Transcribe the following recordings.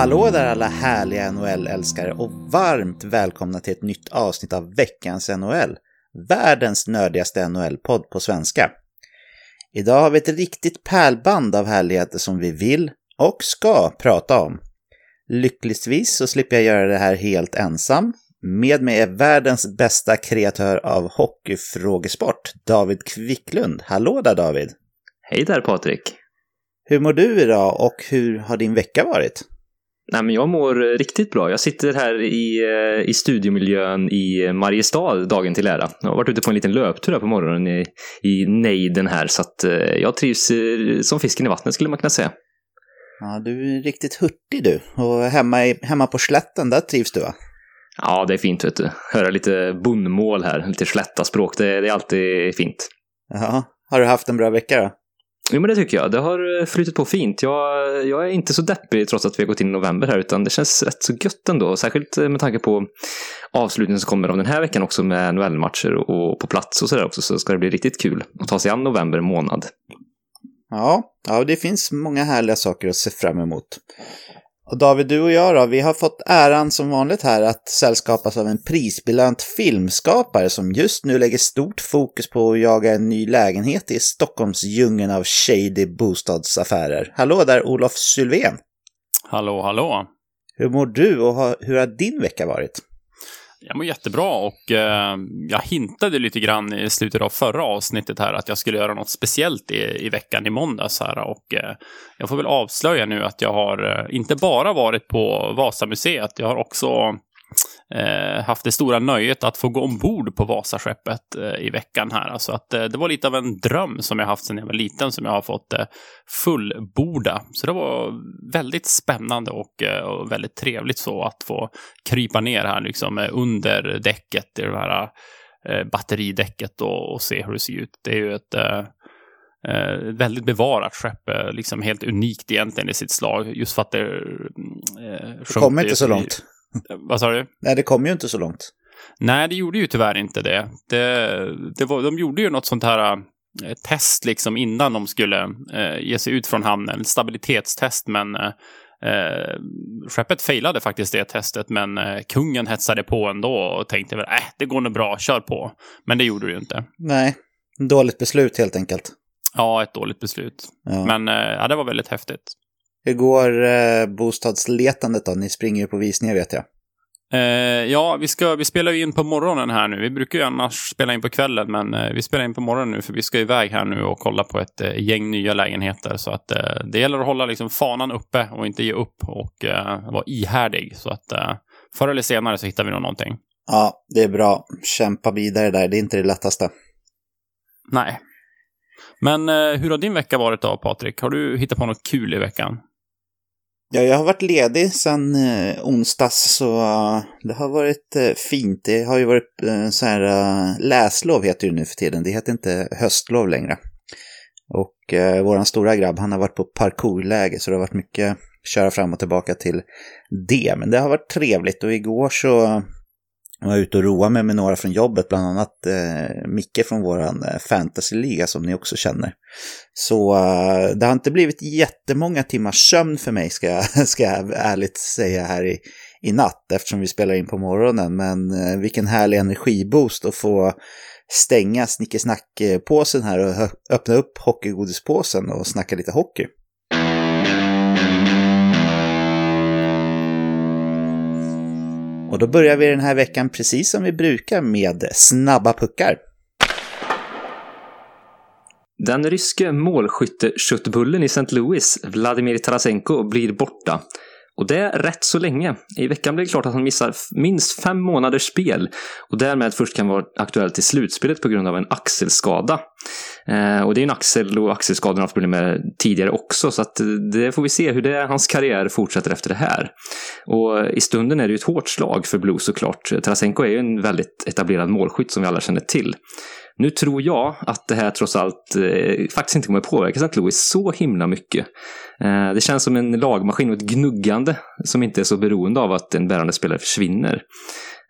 Hallå där alla härliga NHL-älskare och varmt välkomna till ett nytt avsnitt av veckans NHL. Världens nördigaste NHL-podd på svenska. Idag har vi ett riktigt pärlband av härligheter som vi vill och ska prata om. Lyckligtvis så slipper jag göra det här helt ensam. Med mig är världens bästa kreatör av hockeyfrågesport, David Kvicklund. Hallå där David! Hej där Patrik! Hur mår du idag och hur har din vecka varit? Nej, men jag mår riktigt bra. Jag sitter här i, eh, i studiomiljön i Mariestad dagen till ära. Jag har varit ute på en liten löptur här på morgonen i, i nejden här så att eh, jag trivs eh, som fisken i vattnet skulle man kunna säga. Ja, du är riktigt hurtig du. Och hemma, i, hemma på slätten, där trivs du va? Ja, det är fint vet du. Höra lite bondmål här, lite slättaspråk, det, det är alltid fint. Ja, har du haft en bra vecka då? Jo, men det tycker jag. Det har eh, flyttat på fint. Jag, jag är inte så deppig trots att vi har gått in i november här, utan det känns rätt så gött ändå. Särskilt eh, med tanke på avslutningen som kommer av den här veckan också med NHL-matcher och på plats och sådär också, så ska det bli riktigt kul att ta sig an november månad. Ja, ja, det finns många härliga saker att se fram emot. Och David, du och jag då, vi har fått äran som vanligt här att sällskapas av en prisbelönt filmskapare som just nu lägger stort fokus på att jaga en ny lägenhet i Stockholmsdjungeln av shady bostadsaffärer. Hallå där, Olof Sylvén! Hallå, hallå! Hur mår du och hur har din vecka varit? Jag mår jättebra och eh, jag hintade lite grann i slutet av förra avsnittet här att jag skulle göra något speciellt i, i veckan i måndags här och eh, jag får väl avslöja nu att jag har eh, inte bara varit på Vasamuseet, jag har också eh, haft det stora nöjet att få gå ombord på Vasaskeppet eh, i veckan här. Alltså att eh, det var lite av en dröm som jag haft sedan jag var liten som jag har fått eh, fullborda. Så det var väldigt spännande och, eh, och, väldigt trevligt så att få krypa ner här liksom eh, under däcket i det här batteridäcket och, och, se hur det ser ut. Det är ju ett Eh, väldigt bevarat skepp, eh, liksom helt unikt egentligen i sitt slag, just för att det... Eh, det kommer inte så långt. Vad sa du? Nej, det kom ju inte så långt. Nej, det gjorde ju tyvärr inte det. det, det var, de gjorde ju något sånt här eh, test liksom innan de skulle eh, ge sig ut från hamnen. Stabilitetstest, men eh, eh, skeppet failade faktiskt det testet, men eh, kungen hetsade på ändå och tänkte väl, äh, det går nog bra, kör på. Men det gjorde det ju inte. Nej, dåligt beslut helt enkelt. Ja, ett dåligt beslut. Ja. Men eh, ja, det var väldigt häftigt. Hur går eh, bostadsletandet då? Ni springer ju på visningar vet jag. Eh, ja, vi, ska, vi spelar ju in på morgonen här nu. Vi brukar ju annars spela in på kvällen, men eh, vi spelar in på morgonen nu för vi ska iväg här nu och kolla på ett eh, gäng nya lägenheter. Så att eh, det gäller att hålla liksom fanan uppe och inte ge upp och eh, vara ihärdig. Så att eh, förr eller senare så hittar vi nog någonting. Ja, det är bra. Kämpa vidare där. Det är inte det lättaste. Nej. Men hur har din vecka varit då, Patrik? Har du hittat på något kul i veckan? Ja, jag har varit ledig sedan eh, onsdags så uh, det har varit uh, fint. Det har ju varit uh, så här uh, läslov heter det nu för tiden. Det heter inte höstlov längre. Och eh, våran stora grabb, han har varit på parkourläge så det har varit mycket köra fram och tillbaka till det. Men det har varit trevligt och igår så jag var ute och roade mig med några från jobbet, bland annat eh, Micke från våran eh, fantasyliga som ni också känner. Så eh, det har inte blivit jättemånga timmars sömn för mig, ska jag, ska jag ärligt säga här i, i natt, eftersom vi spelar in på morgonen. Men eh, vilken härlig energiboost att få stänga snickesnack-påsen här och öppna upp hockeygodispåsen och snacka lite hockey. Och då börjar vi den här veckan precis som vi brukar med snabba puckar. Den ryske målskytteköttbullen i St. Louis, Vladimir Tarasenko, blir borta. Och det är rätt så länge. I veckan blev det klart att han missar minst fem månaders spel och därmed först kan vara aktuell till slutspelet på grund av en axelskada. Eh, och det är en axel och axelskador han haft problem med tidigare också, så att eh, det får vi se hur det, hans karriär fortsätter efter det här. Och i stunden är det ju ett hårt slag för Blue såklart. Tarasenko är ju en väldigt etablerad målskytt som vi alla känner till. Nu tror jag att det här trots allt eh, faktiskt inte kommer påverka St. Louis så himla mycket. Eh, det känns som en lagmaskin och ett gnuggande som inte är så beroende av att en bärande spelare försvinner.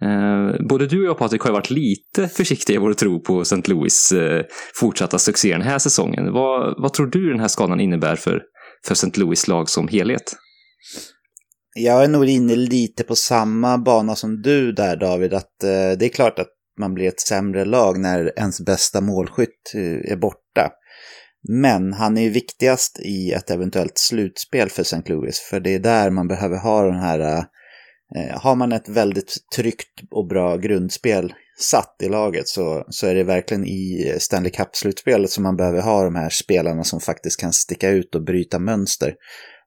Eh, både du och jag Patrik har varit lite försiktiga i vår tro på St. Louis eh, fortsatta succé den här säsongen. Vad, vad tror du den här skadan innebär för, för St. Louis lag som helhet? Jag är nog inne lite på samma bana som du där David, att eh, det är klart att man blir ett sämre lag när ens bästa målskytt eh, är borta. Men han är ju viktigast i ett eventuellt slutspel för St. Louis, för det är där man behöver ha den här... Eh, Eh, har man ett väldigt tryggt och bra grundspel satt i laget så, så är det verkligen i Stanley Cup-slutspelet som man behöver ha de här spelarna som faktiskt kan sticka ut och bryta mönster.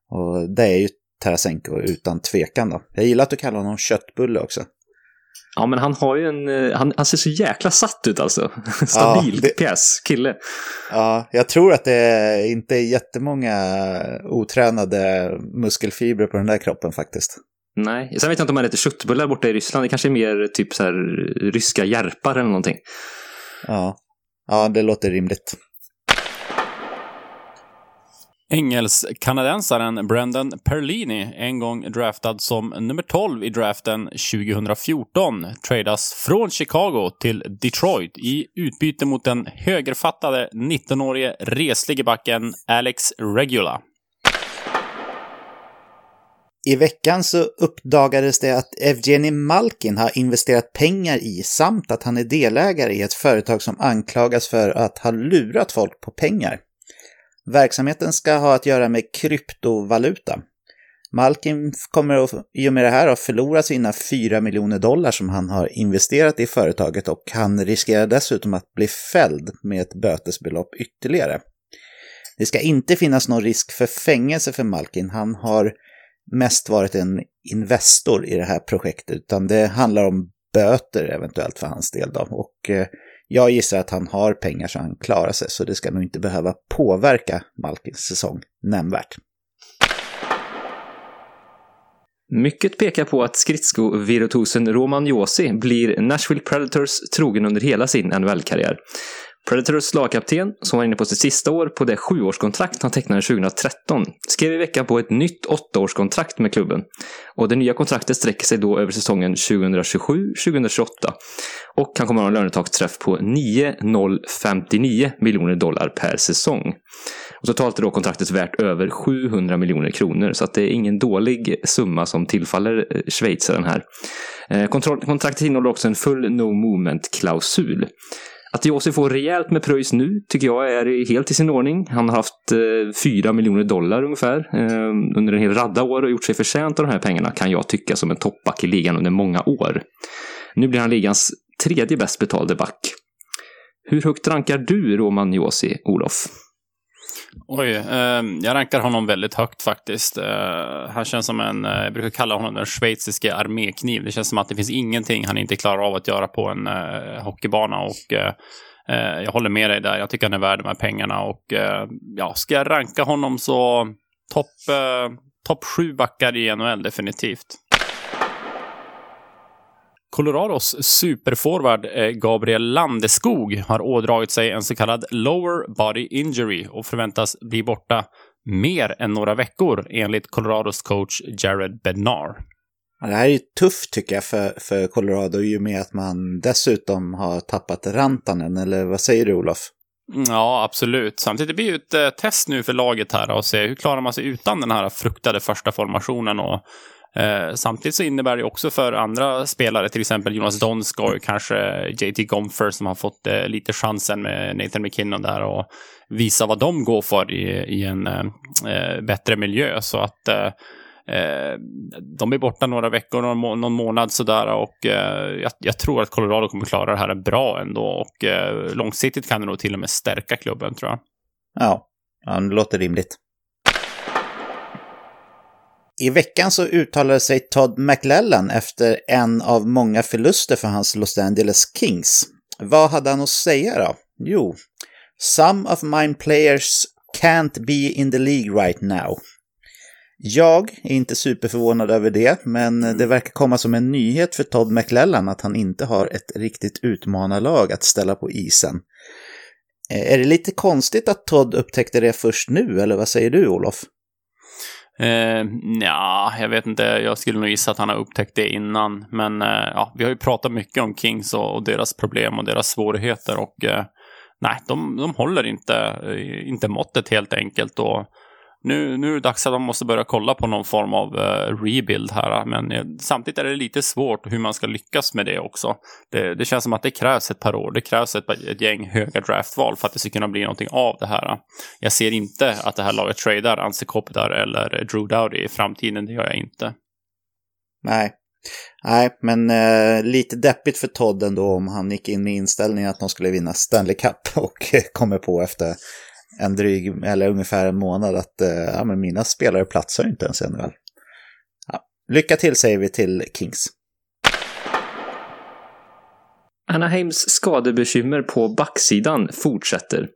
Och det är ju Tarasenko utan tvekan då. Jag gillar att du kallar honom köttbulle också. Ja, men han har ju en... Eh, han, han ser så jäkla satt ut alltså. Stabil ja, det, pjäs, kille. Ja, jag tror att det inte är jättemånga otränade muskelfibrer på den där kroppen faktiskt. Nej, sen vet jag inte om han heter köttbullar borta i Ryssland. Det kanske är mer typ så här ryska järpar eller någonting. Ja, ja det låter rimligt. Engels-kanadensaren Brendan Perlini, en gång draftad som nummer 12 i draften 2014, tradas från Chicago till Detroit i utbyte mot den högerfattade 19-årige reslige backen Alex Regula. I veckan så uppdagades det att Evgeni Malkin har investerat pengar i samt att han är delägare i ett företag som anklagas för att ha lurat folk på pengar. Verksamheten ska ha att göra med kryptovaluta. Malkin kommer att, i och med det här att förlora sina 4 miljoner dollar som han har investerat i företaget och han riskerar dessutom att bli fälld med ett bötesbelopp ytterligare. Det ska inte finnas någon risk för fängelse för Malkin. Han har mest varit en investor i det här projektet, utan det handlar om böter eventuellt för hans del. Då. Och eh, jag gissar att han har pengar så han klarar sig, så det ska nog inte behöva påverka Malkins säsong nämnvärt. Mycket pekar på att skridskovirutosen Roman Josi blir Nashville Predators trogen under hela sin NHL-karriär. Predators lagkapten, som var inne på sitt sista år på det sjuårskontrakt han tecknade 2013, skrev i veckan på ett nytt åttaårskontrakt med klubben. Och det nya kontraktet sträcker sig då över säsongen 2027-2028. Och han kommer att ha en lönetaksträff på 9,059 miljoner dollar per säsong. Och totalt är då kontraktet värt över 700 miljoner kronor, så att det är ingen dålig summa som tillfaller eh, schweizaren här. Eh, kontraktet innehåller också en full no movement-klausul. Att Josef får rejält med pröjs nu tycker jag är helt i sin ordning. Han har haft eh, 4 miljoner dollar ungefär eh, under en hel radda år och gjort sig förtjänt av de här pengarna kan jag tycka som en toppback i ligan under många år. Nu blir han ligans tredje bäst betalde back. Hur högt rankar du Roman Josi, Olof? Oj, eh, jag rankar honom väldigt högt faktiskt. Eh, han känns som en, eh, jag brukar kalla honom den schweiziske armékniv. Det känns som att det finns ingenting han inte klarar av att göra på en eh, hockeybana. Och, eh, eh jag håller med dig där. Jag tycker han är värd de här pengarna. Och eh, ja, ska jag ranka honom så topp eh, top sju backar i NHL definitivt. Colorados superforward eh, Gabriel Landeskog har ådragit sig en så kallad lower body injury och förväntas bli borta mer än några veckor enligt Colorados coach Jared Bednar. Det här är ju tufft tycker jag för, för Colorado och med att man dessutom har tappat Rantanen, eller vad säger du Olof? Ja, absolut. Samtidigt blir det ju ett eh, test nu för laget här och se hur klarar man sig utan den här fruktade första formationen och Eh, samtidigt så innebär det också för andra spelare, till exempel Jonas Donskoj, kanske JT Gomfer som har fått eh, lite chansen med Nathan McKinnon där och visa vad de går för i, i en eh, eh bättre miljö. Så att eh, eh, de är borta några veckor, någon, någon månad sådär och eh, jag, jag, tror att Colorado kommer klara det här bra ändå och långsiktigt kan det nog till och med stärka klubben tror jag. Ja, ja det låter rimligt. I veckan så uttalade sig Todd McLellan efter en av många förluster för hans Los Angeles Kings. Vad hade han att säga då? Jo, “Some of my players can't be in the League right now”. Jag är inte superförvånad över det, men det verkar komma som en nyhet för Todd McLellan att han inte har ett riktigt utmanarlag att ställa på isen. Eh, är det lite konstigt att Todd upptäckte det först nu, eller vad säger du, Olof? Eh, ja, jag vet inte. Jag skulle nog gissa att han har upptäckt det innan. Men eh, ja, vi har ju pratat mycket om Kings och, och deras problem och deras svårigheter. Och eh, nej, de, de håller inte, eh, inte måttet helt enkelt. Och nu, nu är det dags att de måste börja kolla på någon form av uh, rebuild här. Men uh, samtidigt är det lite svårt hur man ska lyckas med det också. Det, det känns som att det krävs ett par år. Det krävs ett, ett gäng höga draftval för att det ska kunna bli någonting av det här. Jag ser inte att det här laget tradar Anse Kopitar eller Drew Dowdy i framtiden. Det gör jag inte. Nej, Nej, men eh, lite deppigt för Todd ändå om han gick in med inställningen att de skulle vinna Stanley Cup och eh, kommer på efter en dryg, eller ungefär en månad att eh, ja, men mina spelare platsar inte ens ännu NHL. Ja, lycka till säger vi till Kings. Anaheims skadebekymmer på backsidan fortsätter.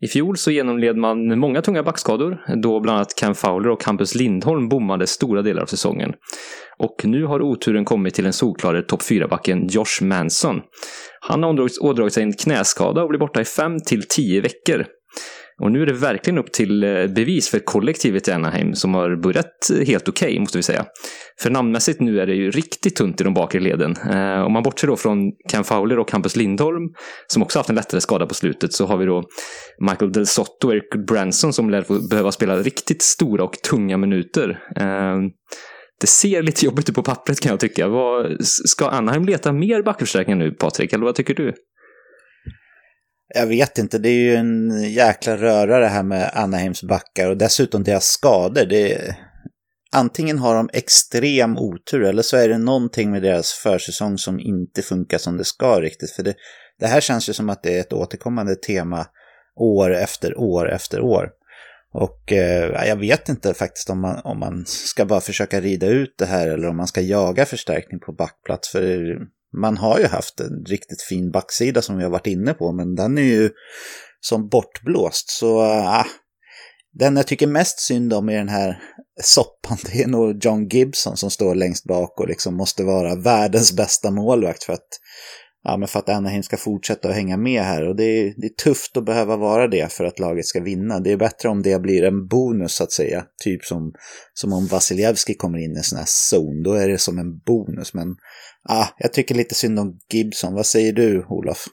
I fjol så genomled man många tunga backskador, då bland annat Cam Fowler och Hampus Lindholm bommade stora delar av säsongen. Och nu har oturen kommit till den solklare topp 4-backen Josh Manson. Han har ådragit sig en knäskada och blir borta i 5 till 10 veckor. Och nu är det verkligen upp till eh, bevis för kollektivet i Anaheim som har börjat eh, helt okej, okay, måste vi säga. För namnmässigt nu är det ju riktigt tunt i de bakre leden. Eh, om man bortser då från Ken Fowler och Hampus Lindholm, som också haft en lättare skada på slutet, så har vi då Michael Del Sotto och Eric Branson som lär behöva spela riktigt stora och tunga minuter. Det ser lite jobbigt ut på pappret kan jag tycka. Ska Anaheim leta mer backförstärkningar nu, Patrik, eller vad tycker du? Jag vet inte, det är ju en jäkla röra det här med Anaheims backar och dessutom deras skador. Det antingen har de extrem otur eller så är det någonting med deras försäsong som inte funkar som det ska riktigt. För det, det här känns ju som att det är ett återkommande tema år efter år efter år. Och eh, jag vet inte faktiskt om man, om man ska bara försöka rida ut det här eller om man ska jaga förstärkning på backplats. För man har ju haft en riktigt fin backsida som vi har varit inne på, men den är ju som bortblåst. Så äh, den jag tycker mest synd om i den här soppan, det är nog John Gibson som står längst bak och liksom måste vara världens bästa målvakt för att, ja, men för att Anaheim ska fortsätta att hänga med här. Och det är, det är tufft att behöva vara det för att laget ska vinna. Det är bättre om det blir en bonus så att säga. Typ som, som om Vasilevski kommer in i en sån här zon, då är det som en bonus. Men ah, jag tycker lite synd om Gibson. Vad säger du, Olof?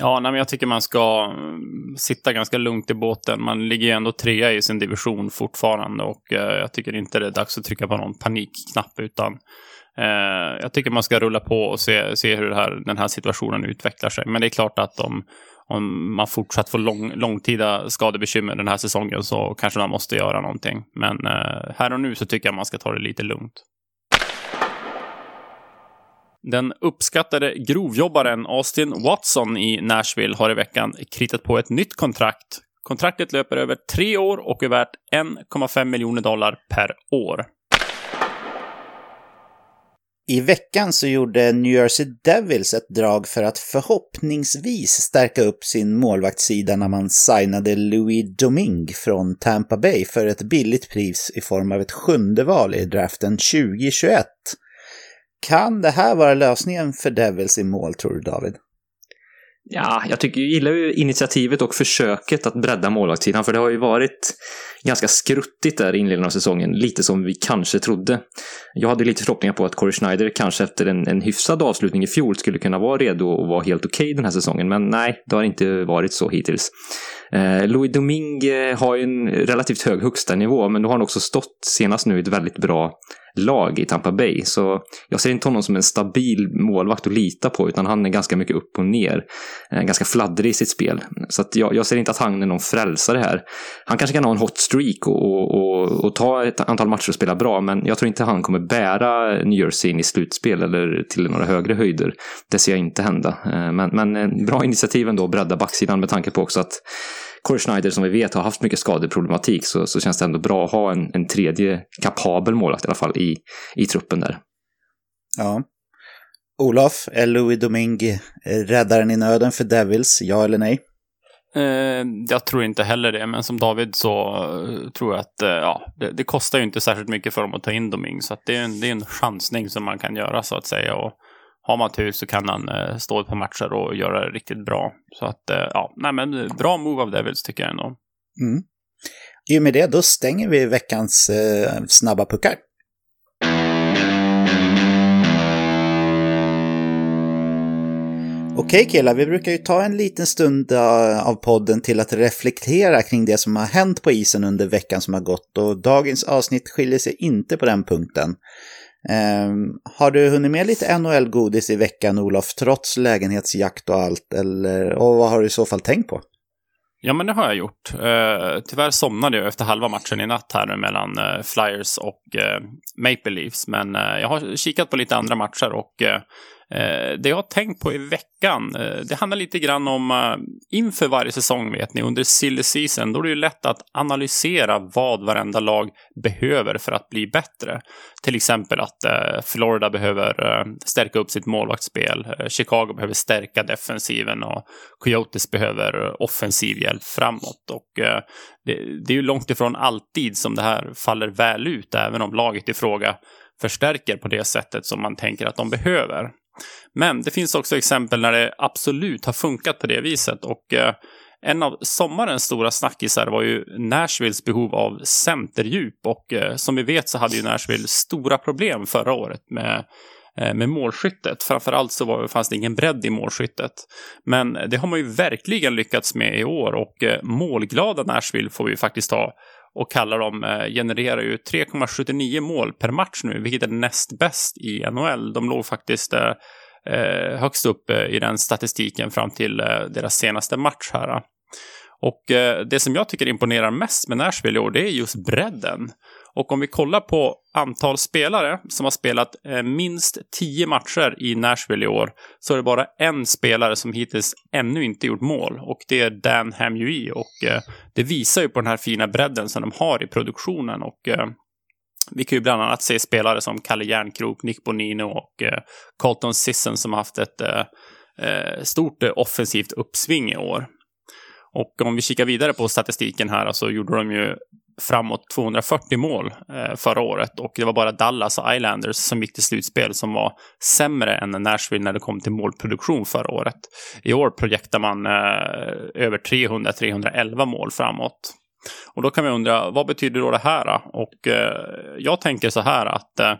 Ja, nej, men jag tycker man ska mm, sitta ganska lugnt i båten. Man ligger ju ändå trea i sin division fortfarande och eh, jag tycker inte det är dags att trycka på någon panikknapp utan eh, jag tycker man ska rulla på och se, se hur här, den här situationen utvecklar sig. Men det är klart att om, om man fortsatt får lång, långtida skadebekymmer den här säsongen så kanske man måste göra någonting. Men eh, här och nu så tycker jag man ska ta det lite lugnt. Den uppskattade grovjobbaren Austin Watson i Nashville har i veckan kritat på ett nytt kontrakt. Kontraktet löper över tre år och är värt 1,5 miljoner dollar per år. I veckan så gjorde New Jersey Devils ett drag för att förhoppningsvis stärka upp sin målvaktssida när man signade Louis Domingue från Tampa Bay för ett billigt pris i form av ett sjunde val i draften 2021. Kan det här vara lösningen för Devils i mål, tror du David? Ja, jag tycker, jag gillar ju initiativet och försöket att bredda målvaktssidan, för det har ju varit ganska skruttigt där i inledningen av säsongen, lite som vi kanske trodde. Jag hade lite förhoppningar på att Corey Schneider kanske efter en, en hyfsad avslutning i fjol skulle kunna vara redo och vara helt okej okay den här säsongen, men nej, det har inte varit så hittills. Eh, Louis Domingue har ju en relativt hög högsta nivå, men då har han också stått senast nu i ett väldigt bra lag i Tampa Bay. Så jag ser inte honom som en stabil målvakt att lita på, utan han är ganska mycket upp och ner. Eh, ganska fladdrig i sitt spel. Så jag, jag, ser inte att han är någon frälsare här. Han kanske kan ha en hot streak och, och, och, ta ett antal matcher och spela bra, men jag tror inte han kommer bära New Jersey in i slutspel eller till några högre höjder. Det ser jag inte hända. Eh, men, men eh, bra initiativ ändå att bredda backsidan med tanke på också att Corey Schneider som vi vet har haft mycket skadeproblematik så, så känns det ändå bra att ha en, en tredje kapabel målvakt i alla fall i, i truppen där. Ja. Olof, är Louis Domingue räddaren i nöden för Devils, ja eller nej? Eh, jag tror inte heller det, men som David så uh, tror jag att ja, det, det, kostar ju inte särskilt mycket för dem att ta in Domingue. Så det är, en, det är en chansning som man kan göra så att säga. Och har man tur så kan han eh, stå ett par matcher och göra det riktigt bra. Så att, eh, ja, nej men eh, bra move av Devils tycker jag ändå. Mm. I och med det, då stänger vi veckans eh, snabba puckar. Okej killar, vi brukar ju ta en liten stund eh, av podden till att reflektera kring det som har hänt på isen under veckan som har gått och dagens avsnitt skiljer sig inte på den punkten. Um, har du hunnit med lite NHL-godis i veckan Olof, trots lägenhetsjakt och allt? Eller, och vad har du i så fall tänkt på? Ja, men det har jag gjort. Uh, tyvärr somnade jag efter halva matchen i natt här nu mellan uh, Flyers och uh, Maple Leafs. Men jag har kikat på lite andra matcher och Eh, det jag har tänkt på i veckan, eh, det handlar lite grann om eh, inför varje säsong vet ni, under silly season, då är det ju lätt att analysera vad varenda lag behöver för att bli bättre. Till exempel att eh, Florida behöver eh, stärka upp sitt målvaktsspel, Chicago behöver stärka defensiven och Coyotes behöver offensiv hjälp framåt. Och det, det är ju långt ifrån alltid som det här faller väl ut, även om laget i fråga förstärker på det sättet som man tänker att de behöver. Men det finns också exempel när det absolut har funkat på det viset och eh, en av sommarens stora snackisar var ju Nashvilles behov av centerdjup och eh, som vi vet så hade ju Nashville stora problem förra året med eh, med målskyttet. Framförallt så var, fanns det ingen bredd i målskyttet. Men det har man ju verkligen lyckats med i år och eh, målglada Nashville får vi faktiskt ta och kalla dem eh, genererar ju 3,79 mål per match nu, vilket är näst bäst i NHL. De låg faktiskt eh, eh högst upp eh, i den statistiken fram till eh, deras senaste match här. Och eh, det som jag tycker imponerar mest med Nashville i år, det är just bredden. Och om vi kollar på antal spelare som har spelat eh, minst 10 matcher i Nashville i år, så är det bara en spelare som hittills ännu inte gjort mål. Och det är Dan Hamui. Och eh, det visar ju på den här fina bredden som de har i produktionen. Och eh, vi kan ju bland annat se spelare som Kalle Järnkrok, Nick Bonino och eh, Colton Sisson som haft ett eh, eh stort eh, offensivt uppsving i år. Och om vi kikar vidare på statistiken här så gjorde de ju framåt 240 mål eh, förra året och det var bara Dallas och Islanders som gick till slutspel som var sämre än Nashville när det kom till målproduktion förra året. I år projektar man eh, över 300-311 mål framåt. Och då kan man undra, vad betyder då det här? Och eh, jag tänker så här att eh,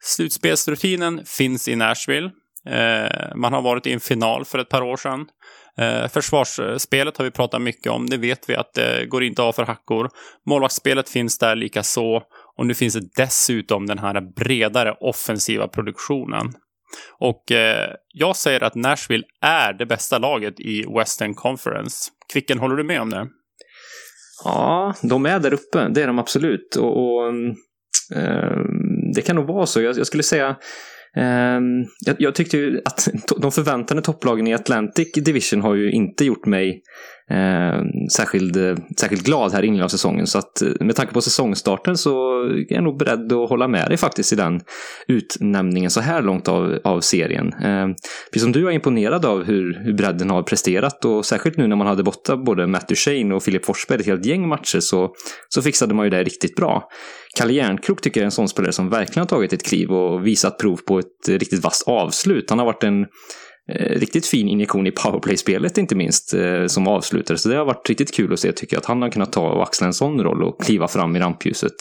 slutspelsrutinen finns i Nashville. Eh, man har varit i en final för ett par år sedan. Eh, försvarsspelet har vi pratat mycket om. Det vet vi att det går inte av för hackor. Målvaktsspelet finns där lika så. Och nu finns det dessutom den här bredare offensiva produktionen. Och eh, jag säger att Nashville är det bästa laget i Western Conference. Kvicken, håller du med om det? Ja, de är där uppe, det är de absolut. Och, och mm, eh, Det kan nog vara så. Jag, jag skulle säga Ehm, jag, jag, tyckte ju att de förväntade topplagen i Atlantic Division har ju inte gjort mig eh, särskilt, särskilt glad här innan av säsongen. Så att eh, med tanke på säsongstarten så är jag nog beredd att hålla med dig faktiskt i den utnämningen så här långt av, av serien. Eh, precis som du är imponerad av hur, hur bredden har presterat och särskilt nu när man hade borta både Matt Duchene och Filip Forsberg ett helt gäng matcher så, så fixade man ju det riktigt bra. Kalle Järnkrok tycker jag är en sån spelare som verkligen har tagit ett kliv och visat prov på ett riktigt vasst avslut. Han har varit en Eh, riktigt fin injektion i powerplay-spelet inte minst eh, som avslutare. Så det har varit riktigt kul att se tycker jag att han har kunnat ta och axla en sån roll och kliva fram i rampljuset.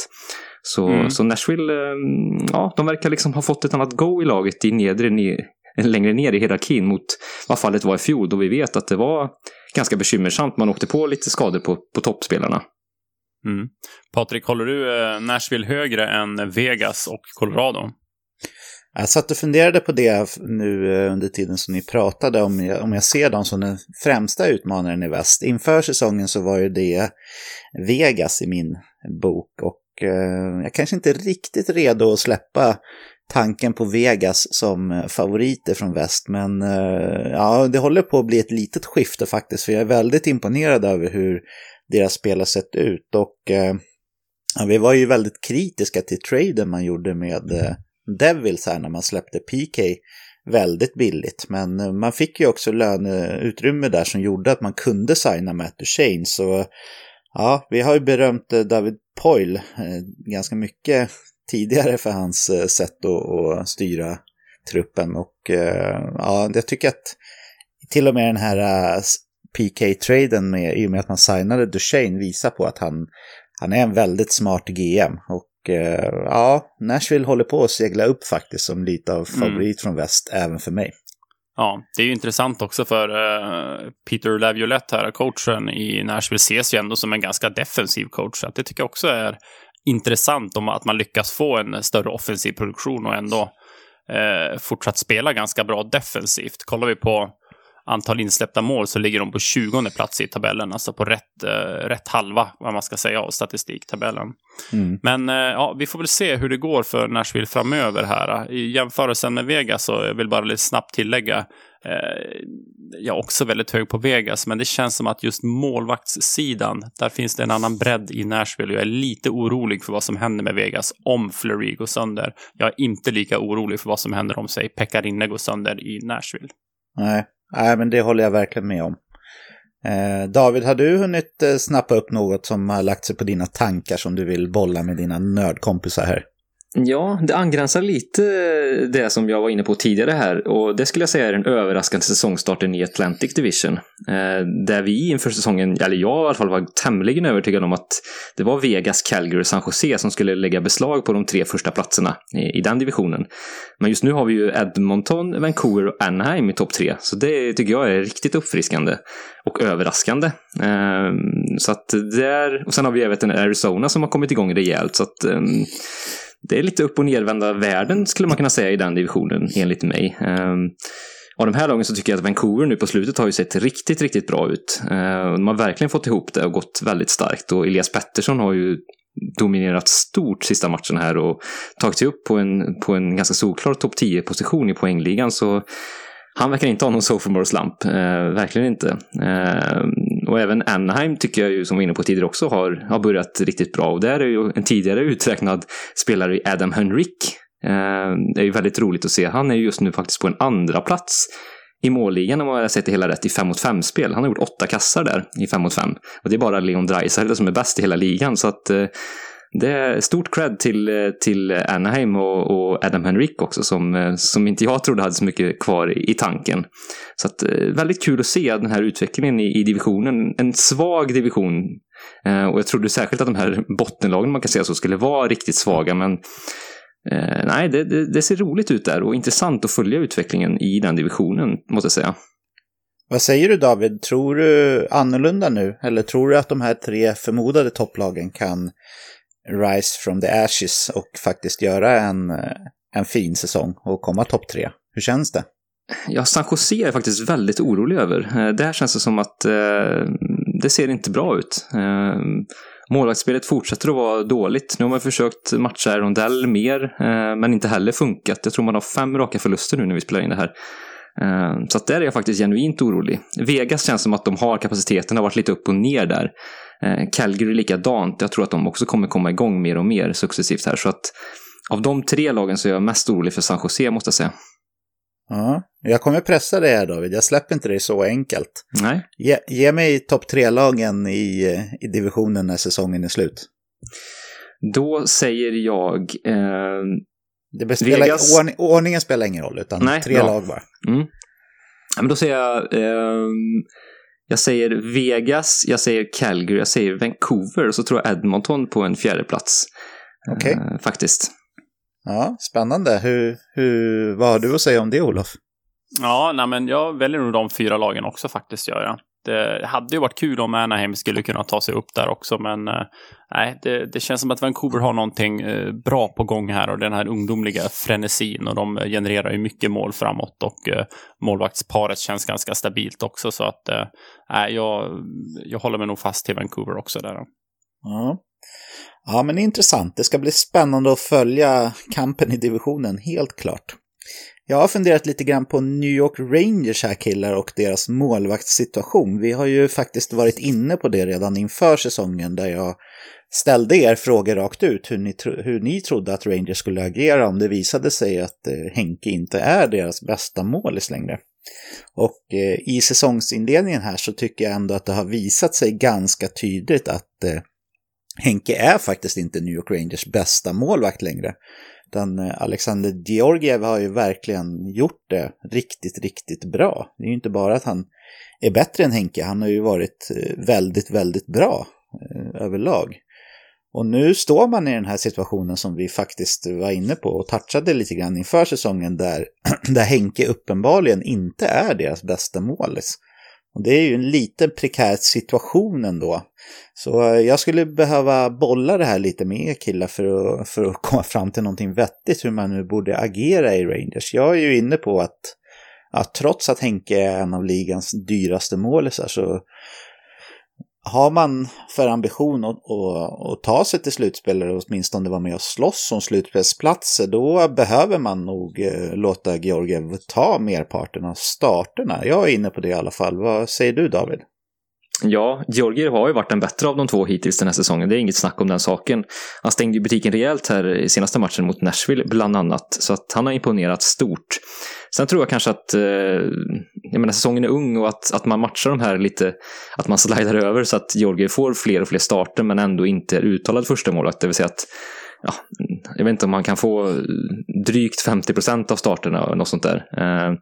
Så, mm. så Nashville, eh, ja, de verkar liksom ha fått ett annat go i laget i nedre, ner, längre ner i hierarkin mot vad fallet var i fjol då vi vet att det var ganska bekymmersamt. Man åkte på lite skador på, på toppspelarna. Mm. Patrik, håller du eh, Nashville högre än Vegas och Colorado? Jag satt och funderade på det nu eh, under tiden som ni pratade, om jag, om jag ser dem som den främsta utmanaren i väst. Inför säsongen så var ju det Vegas i min bok och eh, jag kanske inte är riktigt redo att släppa tanken på Vegas som eh, favoriter från väst. Men eh, ja, det håller på att bli ett litet skifte faktiskt, för jag är väldigt imponerad över hur deras spel har sett ut. Och eh, vi var ju väldigt kritiska till traden man gjorde med eh, Devils här när man släppte PK väldigt billigt. Men eh, man fick ju också löneutrymme där som gjorde att man kunde signa Matt Duchene. Så ja, vi har ju berömt eh, David Poyle eh, ganska mycket tidigare för hans sätt att, styra truppen. Och ja, jag tycker att till och med den här PK-traden med, i och med att man signade Duchene visar på att han, han är en väldigt smart GM. Och Eh, ja, Nashville håller på att segla upp faktiskt som lite av mm. favorit mm. från väst även för mig. Ja, det är ju intressant också för uh, Peter Laviolette här, coachen i Nashville, ses ju ändå som en ganska defensiv coach. Så det tycker jag också är intressant om att man lyckas få en större offensiv produktion och ändå uh, fortsatt spela ganska bra defensivt. Kollar vi på antal insläppta mål så ligger de på 20 plats i tabellen, alltså på rätt, eh, rätt halva, vad man ska säga, av statistiktabellen. Mm. Men eh, ja, vi får väl se hur det går för Nashville framöver här. I jämförelsen med Vegas, så jag vill bara lite snabbt tillägga, eh, jag är också väldigt hög på Vegas, men det känns som att just målvaktssidan, där finns det en annan bredd i Nashville jag är lite orolig för vad som händer med Vegas om Fleury går sönder. Jag är inte lika orolig för vad som händer om, säg, Pekarinne går sönder i Nashville. Nej, Nej, men det håller jag verkligen med om. Eh, David, har du hunnit eh, snappa upp något som har lagt sig på dina tankar som du vill bolla med dina nördkompisar här? Ja, det angränsar lite det som jag var inne på tidigare här och det skulle jag säga är den överraskande säsongstarten i Atlantic Division. Eh, där vi inför säsongen, eller jag i alla fall, var tämligen övertygad om att det var Vegas, Calgary och San Jose som skulle lägga beslag på de tre första platserna i, den divisionen. Men just nu har vi ju Edmonton, Vancouver och Anaheim i topp tre, så det tycker jag är riktigt uppfriskande och överraskande. Eh, så att där, och sen har vi även Arizona som har kommit igång rejält, så att ehm, det är lite upp och nervända världen skulle man kunna säga i den divisionen enligt mig. Um, av de här lagen så tycker jag att Vancouver nu på slutet har ju sett riktigt, riktigt bra ut. Ehm, de har verkligen fått ihop det och gått väldigt starkt och Elias Pettersson har ju dominerat stort sista matchen här och tagit sig upp på en, på en ganska solklar topp 10-position i poängligan. Så han verkar inte ha någon sophomore slump, eh, verkligen inte. Eh, och även Anaheim tycker jag ju, som vi var inne på tidigare också, har, har börjat riktigt bra. Och där är ju en tidigare uträknad spelare i Adam Henrik. Eh, det är ju väldigt roligt att se. Han är ju just nu faktiskt på en andra plats i målligan om jag har sett det hela rätt i 5 mot 5-spel. Han har gjort åtta kassar där i 5 mot 5. Och det är bara Leon Draisaitl som är bäst i hela ligan. Så att eh, det är stort cred till, eh, till Anaheim och, och Adam Henrik också som, eh, som inte jag trodde hade så mycket kvar i, tanken. Så att, eh, väldigt kul att se den här utvecklingen i, i divisionen. En svag division. Eh, och jag trodde särskilt att de här bottenlagen man kan säga så skulle vara riktigt svaga men eh, nej, det, det, det, ser roligt ut där och intressant att följa utvecklingen i den divisionen måste jag säga. Vad säger du David? Tror du annorlunda nu? Eller tror du att de här tre förmodade topplagen kan Rise from the Ashes och faktiskt göra en, eh, en fin säsong och komma topp tre. Hur känns det? Ja, San Jose är jag faktiskt väldigt orolig över. Eh, där känns det som att eh, det ser inte bra ut. Eh, målvaktsspelet fortsätter att vara dåligt. Nu har man försökt matcha Rondell mer, eh, men inte heller funkat. Jag tror man har fem raka förluster nu när vi spelar in det här. Eh, så att där är jag faktiskt genuint orolig. Vegas känns som att de har kapaciteten, har varit lite upp och ner där. Eh, Calgary likadant. Jag tror att de också kommer komma igång mer och mer successivt här. Så att av de tre lagen så är jag mest orolig för San Jose måste jag säga. Ja, jag kommer pressa dig här David. Jag släpper inte dig så enkelt. Nej. Ge, ge mig topp tre-lagen i, i divisionen när säsongen är slut. Då säger jag... Eh, det spelar, Vegas... ordning, ordningen spelar ingen roll, utan Nej, tre bra. lag bara. Mm. Ja, men då säger jag... Eh, jag säger Vegas, jag säger Calgary, jag säger Vancouver och så tror jag Edmonton på en fjärde plats. Okej. Okay. Eh, faktiskt. Ja, spännande. Hur, hur, vad har du att säga om det, Olof? Ja, nej, men jag väljer nog de fyra lagen också faktiskt, gör jag. Eh, det hade ju varit kul om Anaheim skulle kunna ta sig upp där också, men eh, nej, det, det, känns som att Vancouver har någonting eh, bra på gång här och den här ungdomliga frenesin och de genererar ju mycket mål framåt och målvaktsparet känns ganska stabilt också, så att nej, jag, jag håller mig nog fast till Vancouver också där. Ja. Ja, men intressant. Det ska bli spännande att följa kampen i divisionen, helt klart. Jag har funderat lite grann på New York Rangers här killar och deras målvaktssituation. Vi har ju faktiskt varit inne på det redan inför säsongen där jag ställde er frågor rakt ut hur ni, hur ni trodde att Rangers skulle agera om det visade sig att eh, Henke inte är deras bästa målis längre. Och eh, i säsongsinledningen här så tycker jag ändå att det har visat sig ganska tydligt att eh, Henke är faktiskt inte New York Rangers bästa målvakt längre. Den eh, Alexander Georgiev har ju verkligen gjort det riktigt, riktigt bra. Det är ju inte bara att han är bättre än Henke, han har ju varit eh, väldigt, väldigt bra eh, överlag. Och nu står man i den här situationen som vi faktiskt var inne på och touchade lite grann inför säsongen där, där Henke uppenbarligen inte är deras bästa målis. Och det är ju en lite prekär situation ändå. Så eh, jag skulle behöva bolla det här lite med killar för att, för att komma fram till någonting vettigt hur man nu borde agera i Rangers. Jag är ju inne på att, att trots att Henke är en av ligans dyraste målisar så har man för ambition att, att, att, ta sig till slutspel eller åtminstone vara med och slåss om slutspelsplatser, då behöver man nog eh, låta Georgiev ta merparten av starterna. Jag är inne på det i alla fall. Vad säger du David? Ja, Georgiev har ju varit den bättre av de två hittills den här säsongen. Det är inget snack om den saken. Han stängde ju butiken rejält här i senaste matchen mot Nashville, bland annat. Så att han har imponerat stort. Sen tror jag kanske att, eh, jag menar säsongen är ung och att, att man matchar de här lite, att man slidar över så att Jorge får fler och fler starter men ändå inte är uttalad första målet. Det vill säga att ja, jag vet inte om man kan få drygt 50 procent av starterna och något sånt där. Eh,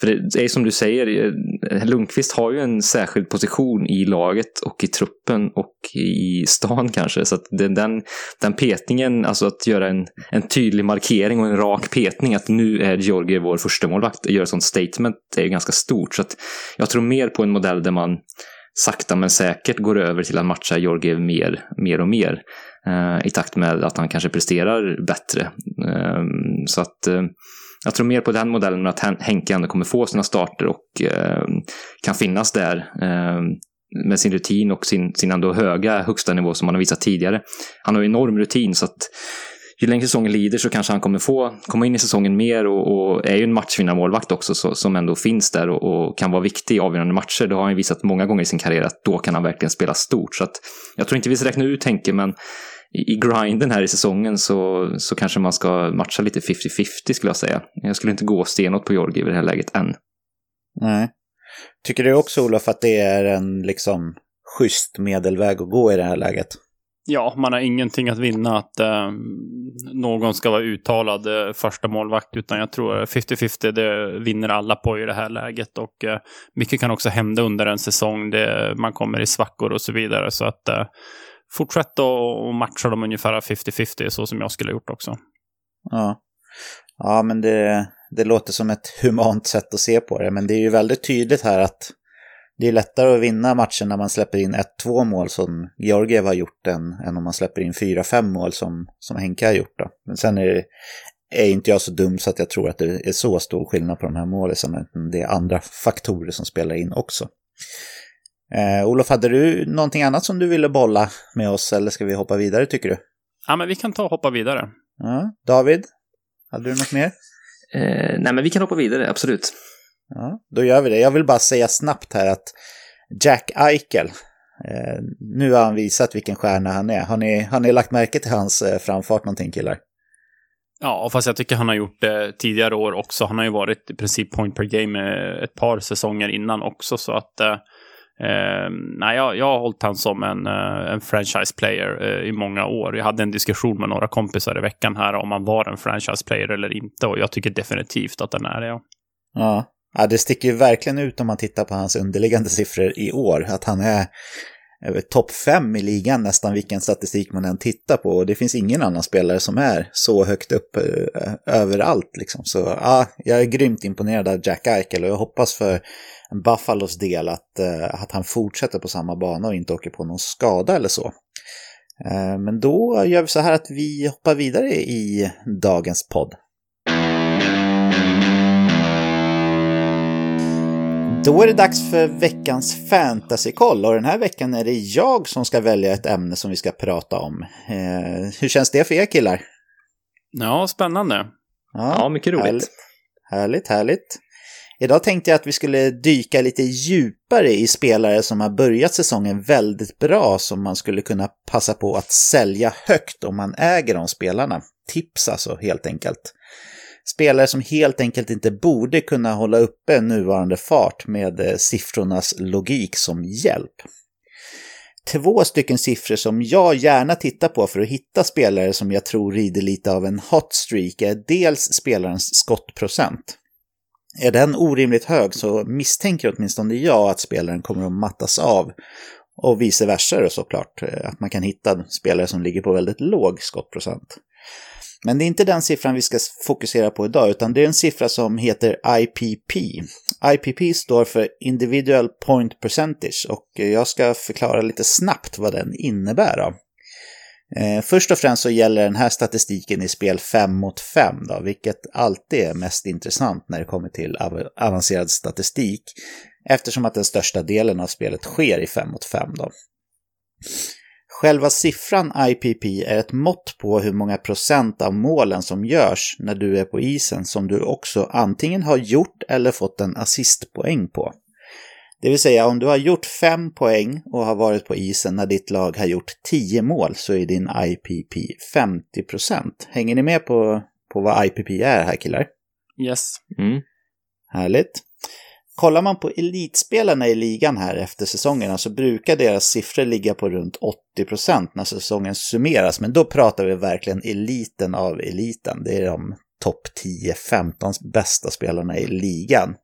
för det är som du säger, eh, Lundqvist har ju en särskild position i laget och i truppen och i stan kanske. Så att den, den petningen, alltså att göra en, en tydlig markering och en rak petning att nu är Georgi vår första målvakt, göra ett sånt statement är ju ganska stort. Så att jag tror mer på en modell där man sakta men säkert går över till att matcha Georgiev mer, mer och mer eh, i takt med att han kanske presterar bättre. Eh, så att eh, jag tror mer på den modellen att Henke ändå kommer få sina starter och eh, kan finnas där eh, med sin rutin och sin, sin ändå höga högsta nivå som han har visat tidigare. Han har enorm rutin så att ju längre säsongen lider så kanske han kommer få komma in i säsongen mer och, och är ju en matchvinnarmålvakt också så, som ändå finns där och, och, kan vara viktig i avgörande matcher. Det har han visat många gånger i sin karriär att då kan han verkligen spela stort. Så att jag tror inte vi ska räkna ut Henke men i grinden här i säsongen så, så kanske man ska matcha lite 50-50 skulle jag säga. Jag skulle inte gå stenhårt på Jorgi i det här läget än. Nej. Tycker du också Olof att det är en liksom schysst medelväg att gå i det här läget? Ja, man har ingenting att vinna att eh, någon ska vara uttalad eh, första målvakt, utan jag tror 50-50, det vinner alla på i det här läget. Och eh, mycket kan också hända under en säsong, det, man kommer i svackor och så vidare. Så att eh, fortsätt att matcha dem ungefär 50-50, så som jag skulle ha gjort också. Ja, ja men det, det låter som ett humant sätt att se på det, men det är ju väldigt tydligt här att det är lättare att vinna matchen när man släpper in 1-2 mål som Georgiev har gjort än, än om man släpper in 4-5 mål som, som Henke har gjort. Då. Men sen är, det, är inte jag så dum så att jag tror att det är så stor skillnad på de här målen. Det är andra faktorer som spelar in också. Eh, Olof, hade du någonting annat som du ville bolla med oss eller ska vi hoppa vidare tycker du? Ja, men vi kan ta och hoppa vidare. Ja. David, hade du något mer? Eh, nej, men vi kan hoppa vidare, absolut. Ja, då gör vi det. Jag vill bara säga snabbt här att Jack Eichel, eh, nu har han visat vilken stjärna han är. Har ni, har ni lagt märke till hans eh, framfart någonting killar? Ja, fast jag tycker han har gjort det tidigare år också. Han har ju varit i princip point per game ett par säsonger innan också, så att eh, nej, jag, jag har hållit han som en, eh, en franchise player eh, i många år. Jag hade en diskussion med några kompisar i veckan här om han var en franchise player eller inte och jag tycker definitivt att den är det. Ja. Ja, ja det sticker ju verkligen ut om man tittar på hans underliggande siffror i år. Att han är eh, topp fem i ligan nästan vilken statistik man än tittar på. Och det finns ingen annan spelare som är så högt upp eh, överallt. Liksom. Så ja, jag är grymt imponerad av Jack Eichel och jag hoppas för Buffalos del att, eh, att han fortsätter på samma bana och inte åker på någon skada eller så. Eh, men då gör vi så här att vi hoppar vidare i dagens podd. Då är det dags för veckans fantasykoll och den här veckan är det jag som ska välja ett ämne som vi ska prata om. Eh, hur känns det för er killar? Ja, spännande. Ja, ja mycket roligt. Härligt, härligt. härligt. Idag tänkte jag att vi skulle dyka lite djupare i spelare som har börjat säsongen väldigt bra som man skulle kunna passa på att sälja högt om man äger de spelarna. Tips alltså, helt enkelt. Spelare som helt enkelt inte borde kunna hålla uppe nuvarande fart med eh, siffrornas logik som hjälp. Två stycken siffror som jag gärna tittar på för att hitta spelare som jag tror rider lite av en hot streak är dels spelarens skottprocent. Är den orimligt hög så misstänker åtminstone jag att spelaren kommer att mattas av. Och vice versa såklart, eh, att man kan hitta spelare som ligger på väldigt låg skottprocent. Men det är inte den siffran vi ska fokusera på idag, utan det är en siffra som heter IPP. IPP står för Individual Point Percentage och jag ska förklara lite snabbt vad den innebär. Då. Eh, först och främst så gäller den här statistiken i spel 5 mot 5, då, vilket alltid är mest intressant när det kommer till av avancerad statistik, eftersom att den största delen av spelet sker i 5 mot 5. Då. Själva siffran IPP är ett mått på hur många procent av målen som görs när du är på isen som du också antingen har gjort eller fått en assistpoäng på. Det vill säga om du har gjort fem poäng och har varit på isen när ditt lag har gjort 10 mål så är din IPP 50%. Hänger ni med på, på vad IPP är här killar? Yes. Mm. Härligt. Kollar man på elitspelarna i ligan här efter säsongerna så brukar deras siffror ligga på runt 80% när säsongen summeras. Men då pratar vi verkligen eliten av eliten. Det är de topp 10-15 bästa spelarna i ligan.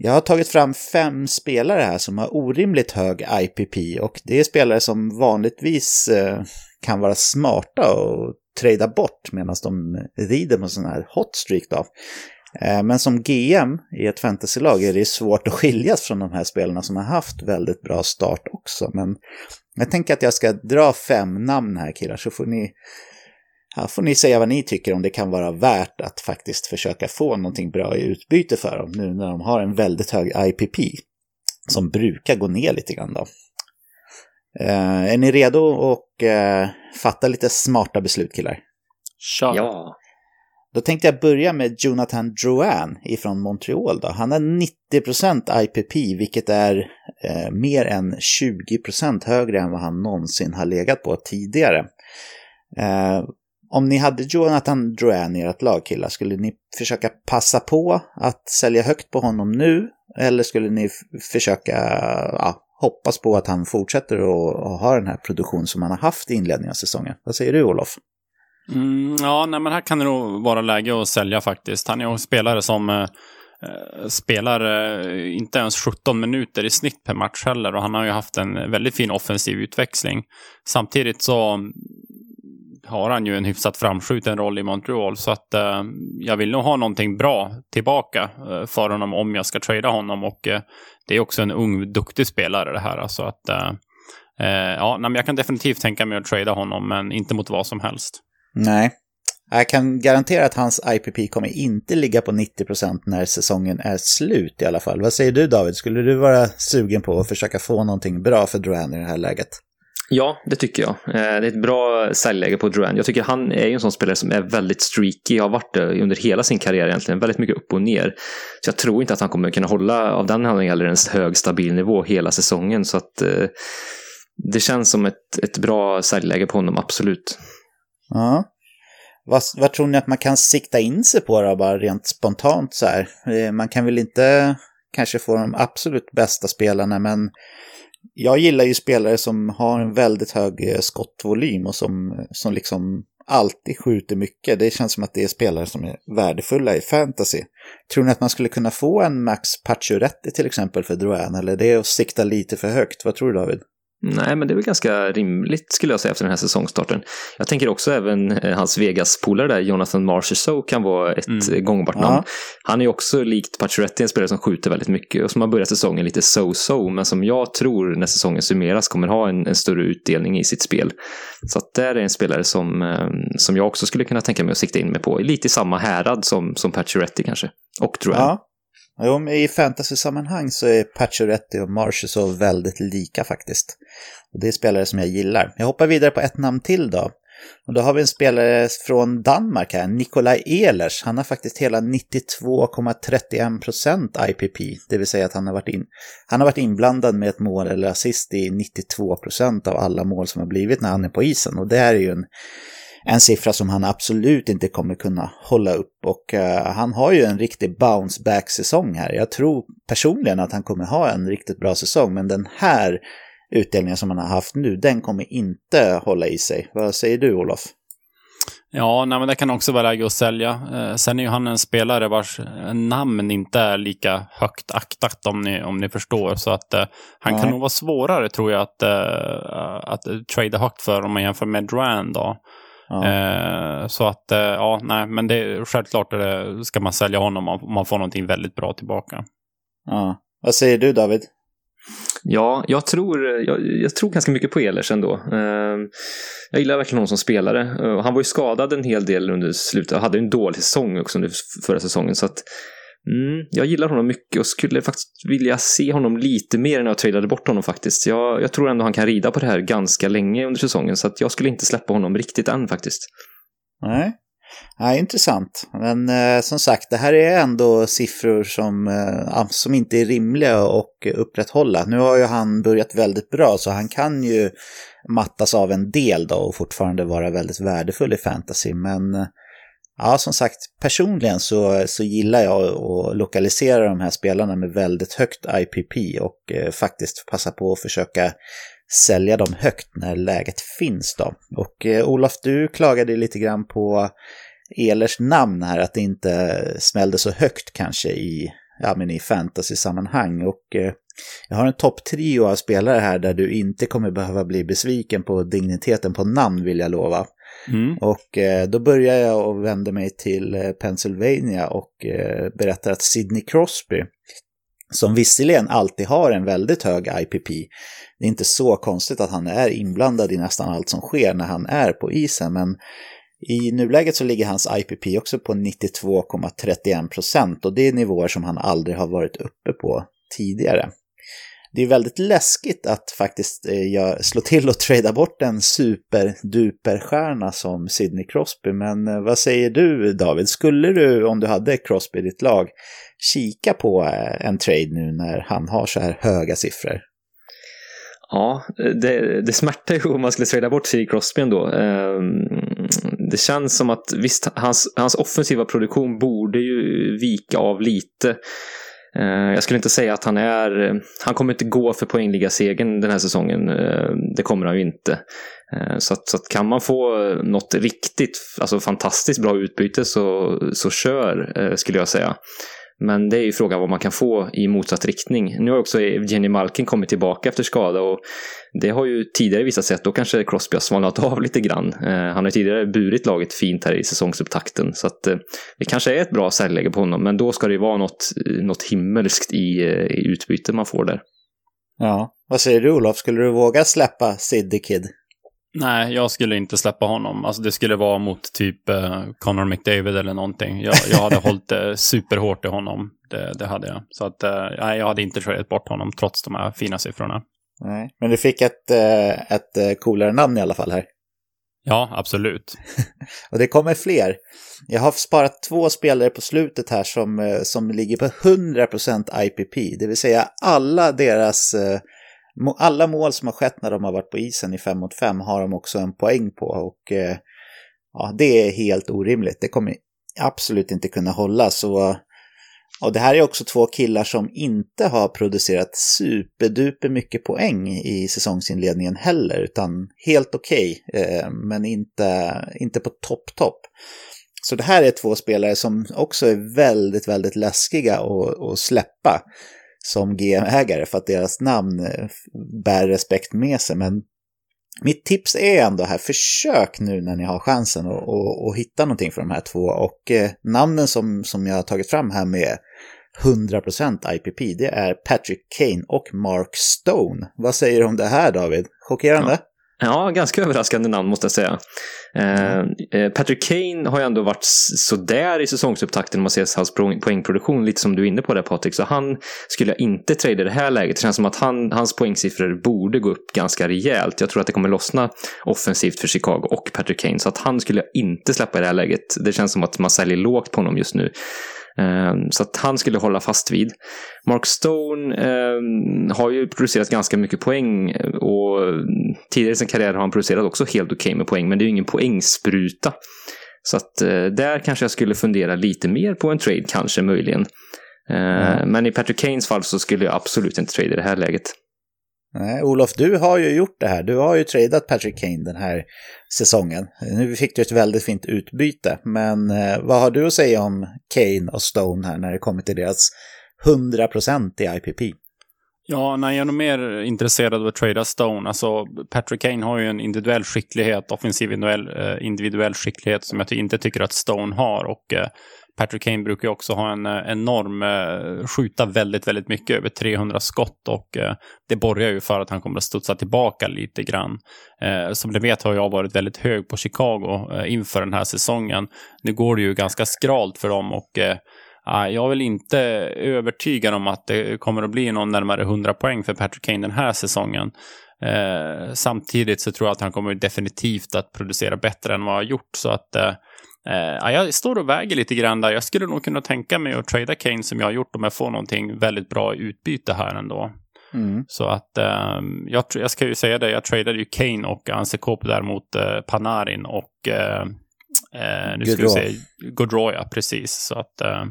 Jag har tagit fram fem spelare här som har orimligt hög IPP och det är spelare som vanligtvis eh, kan vara smarta och trada bort medan de rider på sån här hot streak då. Eh, men som GM i ett fantasylag är det svårt att skiljas från de här spelarna som har haft väldigt bra start också. Men jag tänker att jag ska dra fem namn här killar så får ni, ja, får ni säga vad ni tycker om det kan vara värt att faktiskt försöka få någonting bra i utbyte för dem nu när de har en väldigt hög IPP som brukar gå ner lite grann då. Eh, är ni redo att eh, fatta lite smarta beslut killar? Kör. Ja. Då tänkte jag börja med Jonathan Drouin ifrån Montreal. Då. Han har 90% IPP, vilket är eh, mer än 20% högre än vad han någonsin har legat på tidigare. Eh, om ni hade Jonathan Drouin i ert lag killar, skulle ni försöka passa på att sälja högt på honom nu? Eller skulle ni försöka ja, hoppas på att han fortsätter att ha den här produktion som han har haft i inledningen av säsongen? Vad säger du Olof? Mm, ja, nej, men här kan det nog vara läge att sälja faktiskt. Han är en spelare som eh, eh, spelar eh, inte ens 17 minuter i snitt per match heller och han har ju haft en väldigt fin offensiv utväxling. Samtidigt så har han ju en hyfsat framskjuten roll i Montreal så att eh, jag vill nog ha någonting bra tillbaka eh, för honom om jag ska trada honom och eh, det är också en ung duktig spelare det här alltså att eh, eh, ja, nej, men jag kan definitivt tänka mig att trada honom men inte mot vad som helst. Nej. Jag kan garantera att hans IPP kommer inte ligga på 90% när säsongen är slut i alla fall. Vad säger du David? Skulle du vara sugen på att försöka få någonting bra för Duran i det här läget? Ja, det tycker jag. Eh, det är ett bra säljläge på Duran. Jag tycker han är en sån spelare som är väldigt streaky, har varit det under hela sin karriär egentligen. Väldigt mycket upp och ner. Så jag tror inte att han kommer kunna hålla av den anledningen en hög stabil nivå hela säsongen. Så att eh, det känns som ett, ett bra säljläge på honom, absolut. Ja. Vad, vad tror ni att man kan sikta in sig på då, bara rent spontant så här? Eh, man kan väl inte kanske få de absolut bästa spelarna, men jag gillar ju spelare som har en väldigt hög eh, skottvolym och som, som liksom alltid skjuter mycket. Det känns som att det är spelare som är värdefulla i fantasy. Tror ni att man skulle kunna få en Max Pacioretty till exempel för Drouin, eller det är att sikta lite för högt? Vad tror du David? Nej, men det är väl ganska rimligt skulle jag säga efter den här säsongstarten. Jag tänker också även eh, hans Vegas-polare där, Jonathan Marchessault, kan vara ett mm. Eh, gångbart namn. Ja. Han är också likt Pacioretty en spelare som skjuter väldigt mycket och som har börjat säsongen lite so-so, men som jag tror när säsongen summeras kommer ha en, en större utdelning i sitt spel. Så att där är en spelare som, eh, som jag också skulle kunna tänka mig att sikta in mig på, lite i samma härad som, som Pacioretty kanske. Och tror jag. Ja. Jo, i fantasy-sammanhang så är Pacioretty och så väldigt lika faktiskt. Och det är spelare som jag gillar. Jag hoppar vidare på ett namn till då. Och då har vi en spelare från Danmark här, Nikolaj Ehlers. Han har faktiskt hela 92,31% IPP, det vill säga att han har, varit in, han har varit inblandad med ett mål eller assist i 92% av alla mål som har blivit när han är på isen. Och det här är ju en en siffra som han absolut inte kommer kunna hålla upp. Och uh, han har ju en riktig bounce back-säsong här. Jag tror personligen att han kommer ha en riktigt bra säsong, men den här utdelningen som han har haft nu, den kommer inte hålla i sig. Vad säger du Olof? Ja, nej, men det kan också vara läge att sälja. Eh, sen är ju han en spelare vars namn inte är lika högt aktat om ni, om ni förstår. Så att eh, han nej. kan nog vara svårare tror jag att, eh, att trada högt för om man jämför med Duran då. Ja. Eh, så att, eh, ja, nej, men det, självklart det, ska man sälja honom om man får någonting väldigt bra tillbaka. Ja. Vad säger du David? Ja, jag tror, jag, jag, tror ganska mycket på Ehlers ändå. Ehm, jag gillar verkligen honom som spelare. Eh, han var ju skadad en hel del under slutet och hade en dålig säsong också under förra säsongen. Så att, mm, jag gillar honom mycket och skulle faktiskt vilja se honom lite mer när jag trailade bort honom faktiskt. Jag, jag tror ändå han kan rida på det här ganska länge under säsongen så att jag skulle inte släppa honom riktigt än faktiskt. Nej, Ja, intressant. Men eh, som sagt, det här är ändå siffror som, eh, som inte är rimliga att upprätthålla. Nu har ju han börjat väldigt bra så han kan ju mattas av en del då och fortfarande vara väldigt värdefull i fantasy. Men eh, ja, som sagt, personligen så, så gillar jag att lokalisera de här spelarna med väldigt högt IPP och eh, faktiskt passa på att försöka sälja dem högt när läget finns då. Och eh, Olof, du klagade lite grann på Elers namn här, att det inte smällde så högt kanske i, ja, men i fantasy-sammanhang. Och eh, jag har en topptrio av spelare här där du inte kommer behöva bli besviken på digniteten på namn vill jag lova. Mm. Och eh, då börjar jag och vänder mig till eh, Pennsylvania och eh, berättar att Sidney Crosby, som visserligen alltid har en väldigt hög IPP, det är inte så konstigt att han är inblandad i nästan allt som sker när han är på isen, men i nuläget så ligger hans IPP också på 92,31 procent och det är nivåer som han aldrig har varit uppe på tidigare. Det är väldigt läskigt att faktiskt eh, slå till och trada bort en superduperstjärna som Sidney Crosby, men eh, vad säger du David? Skulle du, om du hade Crosby i ditt lag, kika på eh, en trade nu när han har så här höga siffror? Ja, det, det smärtar ju om man skulle trada bort Sidney Crosby ändå. Ehm, det känns som att visst, hans, hans offensiva produktion borde ju vika av lite. Eh, jag skulle inte säga att han är... Han kommer inte gå för poängligasegern den här säsongen. Eh, det kommer han ju inte. Eh, så att, så att kan man få något riktigt, alltså fantastiskt bra utbyte så, så kör, skulle jag säga. Men det är ju frågan vad man kan få i motsatt riktning. Nu har också Jenny Malkin kommit tillbaka efter skada och det har ju tidigare visat sig att då kanske Crosby har svalnat av lite grann. Eh, han har ju tidigare burit laget fint här i säsongsupptakten så att eh, det kanske är ett bra säljläge på honom men då ska det ju vara något, eh, något himmelskt i, i utbyte man får där. Ja, vad säger du Olof? Skulle du våga släppa Siddy Kid? Nej, jag skulle inte släppa honom. Alltså det skulle vara mot typ eh, Connor McDavid eller någonting. Jag, jag hade hållit det superhårt i honom. Det, det hade jag. Så att eh, jag hade inte tradat bort honom trots de här fina siffrorna. Nej, men du fick ett, eh, ett eh, coolare namn i alla fall här. Ja, absolut. och det kommer fler. Jag har sparat två spelare på slutet här som, eh, som ligger på 100% IPP, det vill säga alla deras alla mål som har skett när de har varit på isen i 5 mot 5 har de också en poäng på och eh, ja, det är helt orimligt. Det kommer absolut inte kunna hålla. Så, och det här är också två killar som inte har producerat superduper mycket poäng i säsongsinledningen heller, utan helt okej, okay, eh, men inte, inte på topp-topp. Så det här är två spelare som också är väldigt, väldigt läskiga att, att släppa som GM-ägare för att deras namn eh, bär respekt med sig. Men mitt tips är ändå här, försök nu när ni har chansen att hitta någonting för de här två. Och eh, namnen som, som jag har tagit fram här med 100% IPP, det är Patrick Kane och Mark Stone. Vad säger du om det här David? Chockerande? Ja. Ja, ganska överraskande namn måste jag säga. Mm. Eh, Patrick Kane har ju ändå varit sådär i säsongsupptakten om man ser hans poängproduktion, lite som du är inne på där Patrik. Så han skulle jag inte trada i det här läget. Det känns som att han, hans poängsiffror borde gå upp ganska rejält. Jag tror att det kommer lossna offensivt för Chicago och Patrick Kane. Så att han skulle jag inte släppa i det här läget. Det känns som att man säljer lågt på honom just nu. Ehm, så att han skulle hålla fast vid. Mark Stone eh, har ju producerat ganska mycket poäng och tidigare i sin karriär har han producerat också helt okej okay med poäng, men det är ju ingen poängspruta. Så att eh, där kanske jag skulle fundera lite mer på en trade, kanske möjligen. Eh, mm. Men i Patrick Kanes fall så skulle jag absolut inte trade i det här läget. Nej, Olof, du har ju gjort det här. Du har ju tradat Patrick Kane den här säsongen. Nu fick du ett väldigt fint utbyte, men eh, vad har du att säga om Kane och Stone här när det kommer till deras 100% i IPP? Ja, nej, jag är nog mer intresserad av att trada Stone. Alltså, Patrick Kane har ju en individuell skicklighet, offensiv individuell, eh, individuell skicklighet som jag inte tycker att Stone har. Och eh, Patrick Kane brukar ju också ha en eh, enorm, eh, skjuta väldigt, väldigt mycket, över 300 skott och eh, det borgar ju för att han kommer att studsa tillbaka lite grann. Som ni vet har jag varit väldigt hög på Chicago inför den här säsongen. Nu går det ju ganska skralt för dem och ah, jag är väl inte övertygad om att det kommer att bli någon närmare 100 poäng för Patrick Kane den här säsongen. Eh, samtidigt så tror jag att han kommer definitivt att producera bättre än vad han har gjort. Så att eh, Eh, jag står och väger lite grann där. Jag skulle nog kunna tänka mig att trada Kane som jag har gjort om jag får någonting väldigt bra utbyte här ändå. Mm. Så att eh, jag, jag, ska ju säga det, jag tradade ju Kane och Ansekopo där mot eh, Panarin och eh, eh nu ska vi se, Godroya, precis. Så att eh,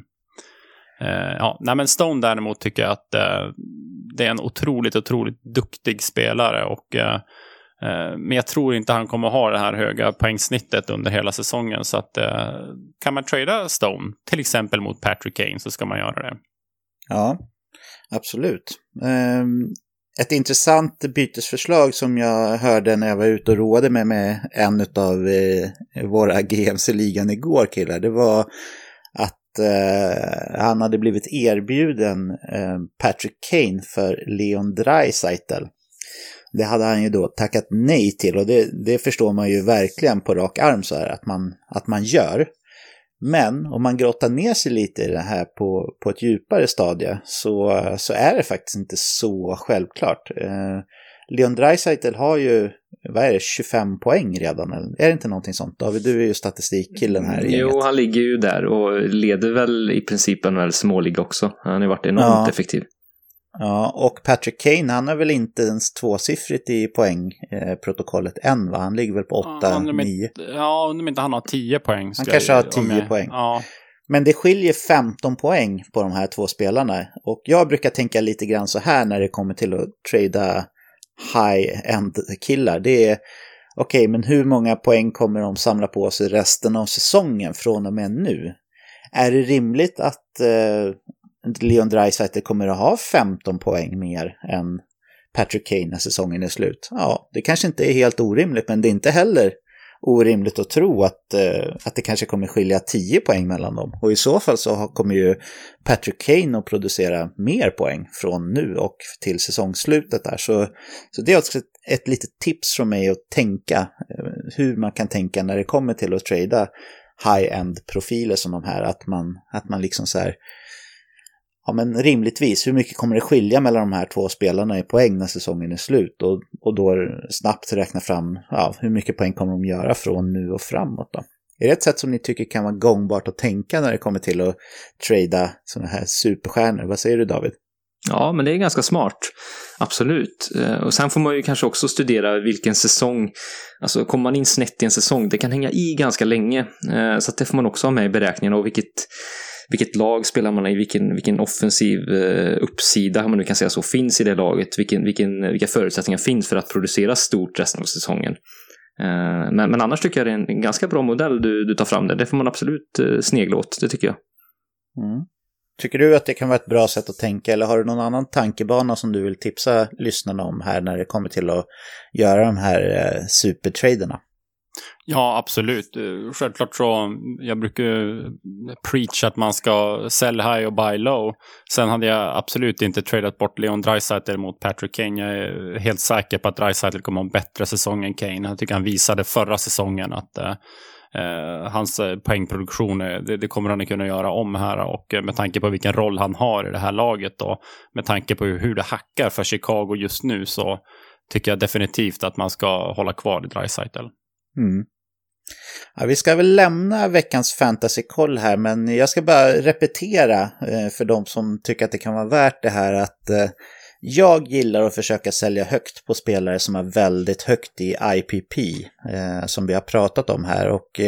eh, ja, nej men Stone däremot tycker jag att det är en otroligt, otroligt duktig spelare och Eh, men jag tror inte han kommer ha det här höga poängsnittet under hela säsongen. Så att eh, kan man trada Stone, till exempel mot Patrick Kane, så ska man göra det. Ja, absolut. Ehm, ett intressant bytesförslag som jag hörde när jag var ute och roade mig med en av eh, våra GMs i ligan igår killar, det var att han hade blivit erbjuden Patrick Kane för Leon Dreisaitl. Det hade han ju då tackat nej till och det, det förstår man ju verkligen på rak arm så här att man, att man gör. Men om man grottar ner sig lite i det här på, på ett djupare stadie så, så är det faktiskt inte så självklart. Eh, Leon Draisaitl har ju, vad är det, 25 poäng redan? Eller? Är det inte någonting sånt? David, du är ju statistikkillen här i Jo, han ligger ju där och leder väl i princip en väl småliga också. Han har ju varit enormt ja. effektiv. Ja, och Patrick Kane, han har väl inte ens tvåsiffrigt i poängprotokollet eh, än va? Han ligger väl på 8-9. Ja, om inte han har 10 poäng. Han kanske har 10 jag, poäng. Ja. Men det skiljer 15 poäng på de här två spelarna. Och jag brukar tänka lite grann så här när det kommer till att trada high-end-killar. Det är okej, okay, men hur många poäng kommer de samla på sig resten av säsongen från och med nu? Är det rimligt att eh, Leon Draisaitl kommer att ha 15 poäng mer än Patrick Kane när säsongen är slut. Ja, det kanske inte är helt orimligt, men det är inte heller orimligt att tro att, eh, att det kanske kommer skilja 10 poäng mellan dem. Och i så fall så kommer ju Patrick Kane att producera mer poäng från nu och till säsongsslutet där. Så, så det är också ett, ett litet tips från mig att tänka eh, hur man kan tänka när det kommer till att trada high-end profiler som de här. Att man, att man liksom så här ja men rimligtvis, hur mycket kommer det skilja mellan de här två spelarna i poäng när säsongen är slut? Och, och då snabbt räkna fram, ja, hur mycket poäng kommer de göra från nu och framåt då? Är det ett sätt som ni tycker kan vara gångbart att tänka när det kommer till att trada sådana här superstjärnor? Vad säger du David? Ja, men det är ganska smart. Absolut. Eh, och sen får man ju kanske också studera vilken säsong, alltså kommer man in snett i en säsong, det kan hänga i ganska länge. Eh, så det får man också ha med i beräkningarna och vilket vilket lag spelar man i, vilken, vilken offensiv eh, uppsida, om man nu kan säga så, finns i det laget, vilken, vilken, vilka förutsättningar finns för att producera stort resten av säsongen. Eh, men, men annars tycker jag det är en ganska bra modell du, du tar fram där, det får man absolut eh, snegla åt, det tycker jag. Mm. Tycker du att det kan vara ett bra sätt att tänka eller har du någon annan tankebana som du vill tipsa lyssnarna om här när det kommer till att göra de här supertraderna? Ja, absolut. Eh, självklart så, jag brukar preach att man ska sell high och buy low. Sen hade jag absolut inte tradat bort Leon Draisaitl mot Patrick Kane. Jag är helt säker på att Draisaitl kommer ha en bättre säsong än Kane. Jag tycker han visade förra säsongen att eh, eh hans eh, poängproduktion, det, det, kommer han att kunna göra om här. Och med tanke på vilken roll han har i det här laget då, med tanke på hur det hackar för Chicago just nu så tycker jag definitivt att man ska hålla kvar i Draisaitl. Mm. Ja, vi ska väl lämna veckans fantasykoll här, men jag ska bara repetera eh, för de som tycker att det kan vara värt det här att eh, jag gillar att försöka sälja högt på spelare som är väldigt högt i IPP, eh, som vi har pratat om här. Och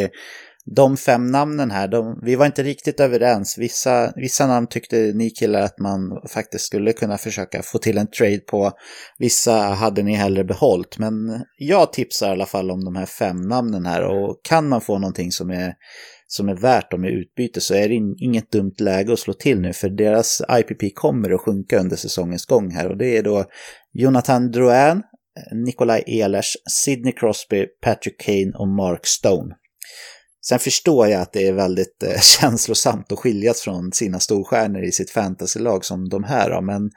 de fem namnen här, de, vi var inte riktigt överens. Vissa, vissa namn tyckte ni killar att man faktiskt skulle kunna försöka få till en trade på. Vissa hade ni hellre behållit, men jag tipsar i alla fall om de här fem namnen här och kan man få någonting som är som är värt dem i utbyte så är det inget dumt läge att slå till nu för deras IPP kommer att sjunka under säsongens gång här och det är då Jonathan Drouin, Nikolaj Ehlers, Sidney Crosby, Patrick Kane och Mark Stone. Sen förstår jag att det är väldigt eh, känslosamt att skiljas från sina storstjärnor i sitt fantasylag som de här har, men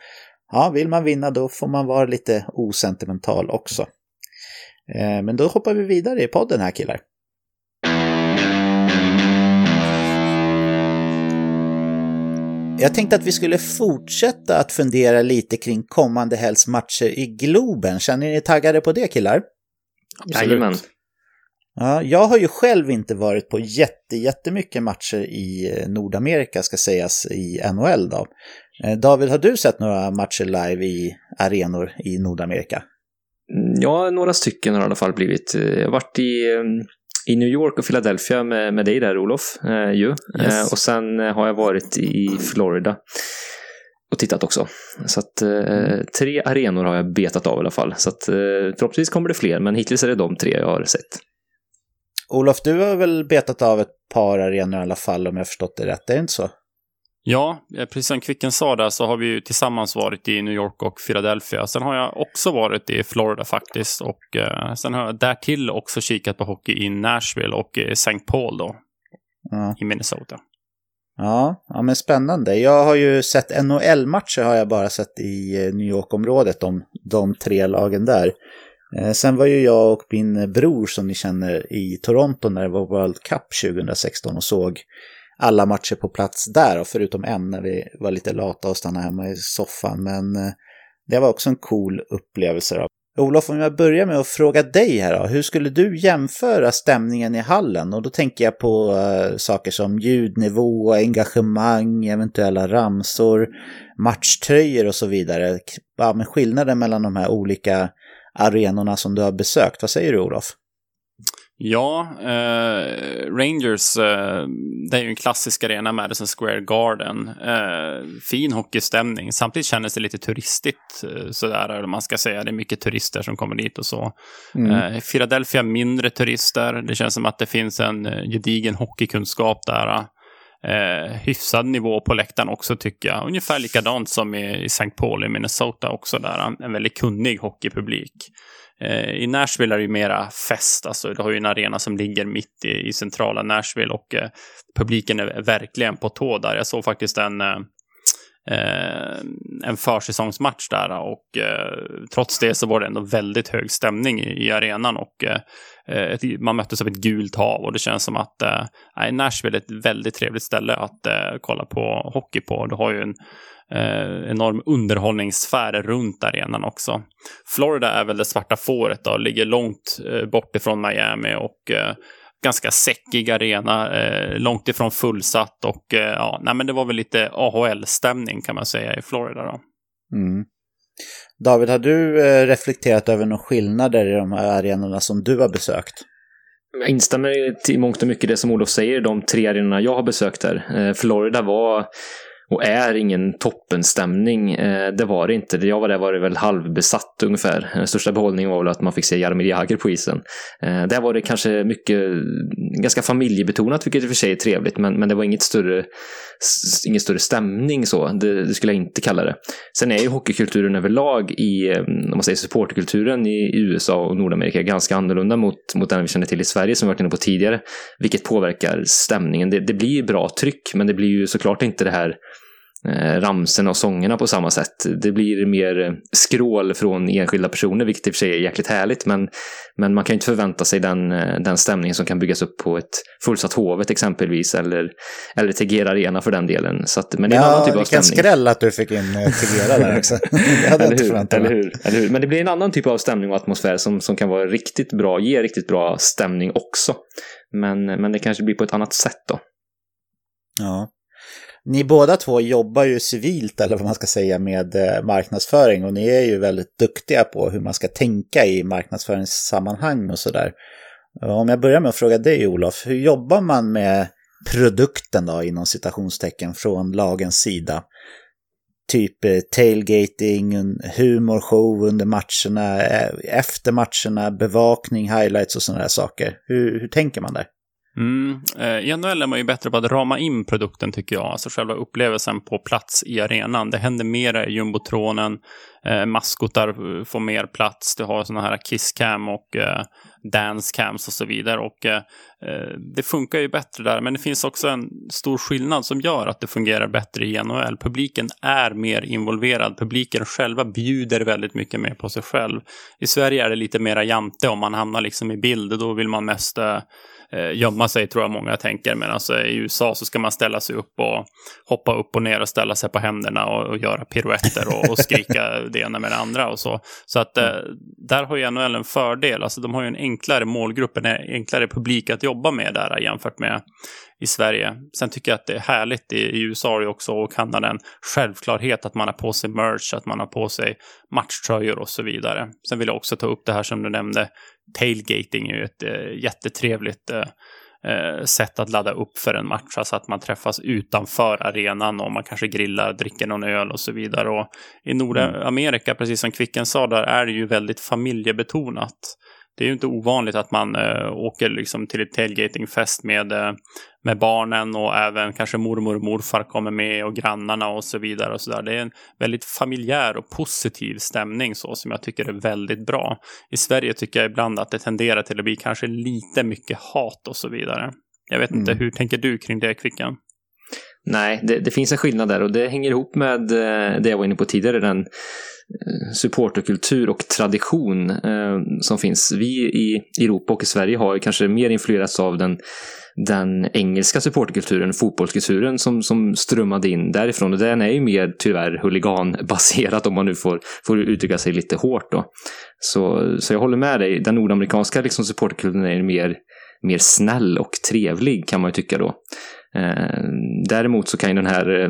ja, vill man vinna då får man vara lite osentimental också. Eh, men då hoppar vi vidare i podden här killar. Jag tänkte att vi skulle fortsätta att fundera lite kring kommande helgs matcher i Globen. Känner ni taggade på det killar? Jajamän. Ja, jag har ju själv inte varit på jätte, jättemycket matcher i eh, Nordamerika ska sägas i NHL då. Eh, David, har du sett några matcher live i arenor i Nordamerika? Mm, ja, några stycken har i alla fall blivit. Eh, jag har varit i i New York och Philadelphia med, med dig där Olof. Eh, ju. Yes. Eh, och sen har jag varit i Florida och tittat också. Så att eh, tre arenor har jag betat av i alla fall. Så att eh, förhoppningsvis kommer det fler, men hittills är det de tre jag har sett. Olof, du har väl betat av ett par arenor i alla fall om jag förstått det rätt, är det inte så? Ja, eh, precis som Kvicken sa där så har vi ju tillsammans varit i New York och Philadelphia. Sen har jag också varit i Florida faktiskt. Och eh, sen har jag därtill också kikat på hockey i Nashville och i St. Paul då. Ja. I Minnesota. Ja, ja, men spännande. Jag har ju sett NHL-matcher har jag bara sett i eh, New York-området, de, de tre lagen där. Eh, sen var ju jag och min bror som ni känner i Toronto när det var World Cup 2016 och såg alla matcher på plats där, förutom en när vi var lite lata och stannade hemma i soffan. Men eh, det var också en cool upplevelse. Då. Olof, om jag börjar med att fråga dig här då. Hur skulle du jämföra stämningen i hallen? Och då tänker jag på uh, saker som ljudnivå, engagemang, eventuella ramsor, matchtröjor och så vidare. Ja, men skillnaden mellan de här olika arenorna som du har besökt. Vad säger du Olof? Ja, eh, Rangers, eh, det är ju en klassisk arena, Madison Square Garden. Eh, fin hockeystämning. Samtidigt kändes det lite turistigt, eh, sådär, eller man ska säga. Det är mycket turister som kommer dit och så. Mm. Eh, Philadelphia, mindre turister. Det känns som att det finns en eh, gedigen hockeykunskap där. Eh, hyfsad nivå på läktaren också tycker jag. Ungefär likadant som i, i St. Paul i Minnesota också där. En väldigt kunnig hockeypublik. Eh, I Nashville är det ju mera fest, alltså du har ju en arena som ligger mitt i, i centrala Nashville och eh, publiken är verkligen på tå där. Jag såg faktiskt en, eh, eh, en försäsongsmatch där och eh, trots det så var det ändå väldigt hög stämning i, i arenan och eh, eh man möttes av ett gult hav och det känns som att eh, Nashville är ett väldigt trevligt ställe att eh, kolla på hockey på. Du har ju en eh, enorm underhållningssfär runt arenan också. Florida är väl det svarta fåret då, ligger långt eh, bort ifrån Miami och eh, ganska säckig arena, eh, långt ifrån fullsatt och eh, ja, nej men det var väl lite AHL-stämning kan man säga i Florida då. Mm. David, har du eh, reflekterat över några skillnader i de här arenorna som du har besökt? Jag instämmer i mångt och mycket det som Olof säger, de tre arenorna jag har besökt där. Eh, Florida var och är ingen toppenstämning. Eh, det var det inte. Jag var där var det väl halvbesatt ungefär. Den största behållningen var väl att man fick se Jaromir Jagr på isen. Eh, där var det kanske mycket, ganska familjebetonat, vilket i och för sig är trevligt, men, men det var inget större, ingen större stämning så. Det, det, skulle jag inte kalla det. Sen är ju hockeykulturen överlag i, eh, om man säger supporterkulturen i USA och Nordamerika ganska annorlunda mot, mot den vi känner till i Sverige som vi varit inne på tidigare, vilket påverkar stämningen. Det, det blir bra tryck, men det blir ju såklart inte det här eh, ramserna och sångerna på samma sätt. Det blir mer skrål från enskilda personer, vilket i och för sig är jäkligt härligt, men, men man kan ju inte förvänta sig den, eh, den stämningen som kan byggas upp på ett fullsatt Hovet exempelvis, eller, eller Tegera Arena för den delen. Så att, men det är en ja, annan typ av stämning. Vilken skräll att du fick in eh, Tegera där också. det hade eller, hur, eller, hur, eller hur? Men det blir en annan typ av stämning och atmosfär som, som kan vara riktigt bra, ge riktigt bra stämning också. Men, men det kanske blir på ett annat sätt då. Ja. Ni båda två jobbar ju civilt, eller vad man ska säga, med eh, marknadsföring och ni är ju väldigt duktiga på hur man ska tänka i marknadsföringssammanhang och sådär. Om jag börjar med att fråga dig Olof, hur jobbar man med produkten då inom citationstecken från lagens sida? Typ eh, tailgating, humorshow under matcherna, eh, efter matcherna, bevakning, highlights och sådana där saker. Hur, hur tänker man där? Mm. Eh, I NHL är man ju bättre på att rama in produkten tycker jag, alltså själva upplevelsen på plats i arenan. Det händer mer i jumbotronen, eh, maskotar får mer plats, du har sådana här kisscam och eh, dancecams och så vidare. Och eh, eh, det funkar ju bättre där, men det finns också en stor skillnad som gör att det fungerar bättre i NHL. Publiken är mer involverad, publiken själva bjuder väldigt mycket mer på sig själv. I Sverige är det lite mera jante om man hamnar liksom i bild, då vill man mest eh, eh, gömma sig tror jag många tänker. Men alltså i USA så ska man ställa sig upp och hoppa upp och ner och ställa sig på händerna och, och göra piruetter och, och skrika det ena med det andra och så. Så att eh, där har ju NHL en fördel. Alltså de har ju en enklare målgrupp, en enklare publik att jobba med där jämfört med i Sverige. Sen tycker jag att det är härligt i, i USA också och Kanada en självklarhet att man har på sig merch, att man har på sig matchtröjor och så vidare. Sen vill jag också ta upp det här som du nämnde, tailgating är ju ett äh, jättetrevligt äh, sätt att ladda upp för en match, alltså att man träffas utanför arenan och man kanske grillar, dricker någon öl och så vidare. Och I Nordamerika, mm. precis som Kvicken sa, där är det ju väldigt familjebetonat det är ju inte ovanligt att man äh, åker liksom till ett tailgatingfest med, äh, med barnen och även kanske mormor och morfar kommer med och grannarna och så vidare. och så där. Det är en väldigt familjär och positiv stämning så som jag tycker är väldigt bra. I Sverige tycker jag ibland att det tenderar till att bli kanske lite mycket hat och så vidare. Jag vet inte, mm. hur tänker du kring det Kvicken? Nej, det, det, finns en skillnad där och det hänger ihop med eh, det jag var inne på tidigare, den eh, supporterkultur och tradition eh, som finns. Vi i Europa och i Sverige har kanske mer influerats av den, den engelska supporterkulturen, fotbollskulturen som, som strömmade in därifrån. Och den är ju mer tyvärr huliganbaserat om man nu får, får uttrycka sig lite hårt. Då. Så, så jag håller med dig, den nordamerikanska liksom, supporterkulturen är mer, mer snäll och trevlig kan man ju tycka då. Eh, däremot så kan ju den här eh,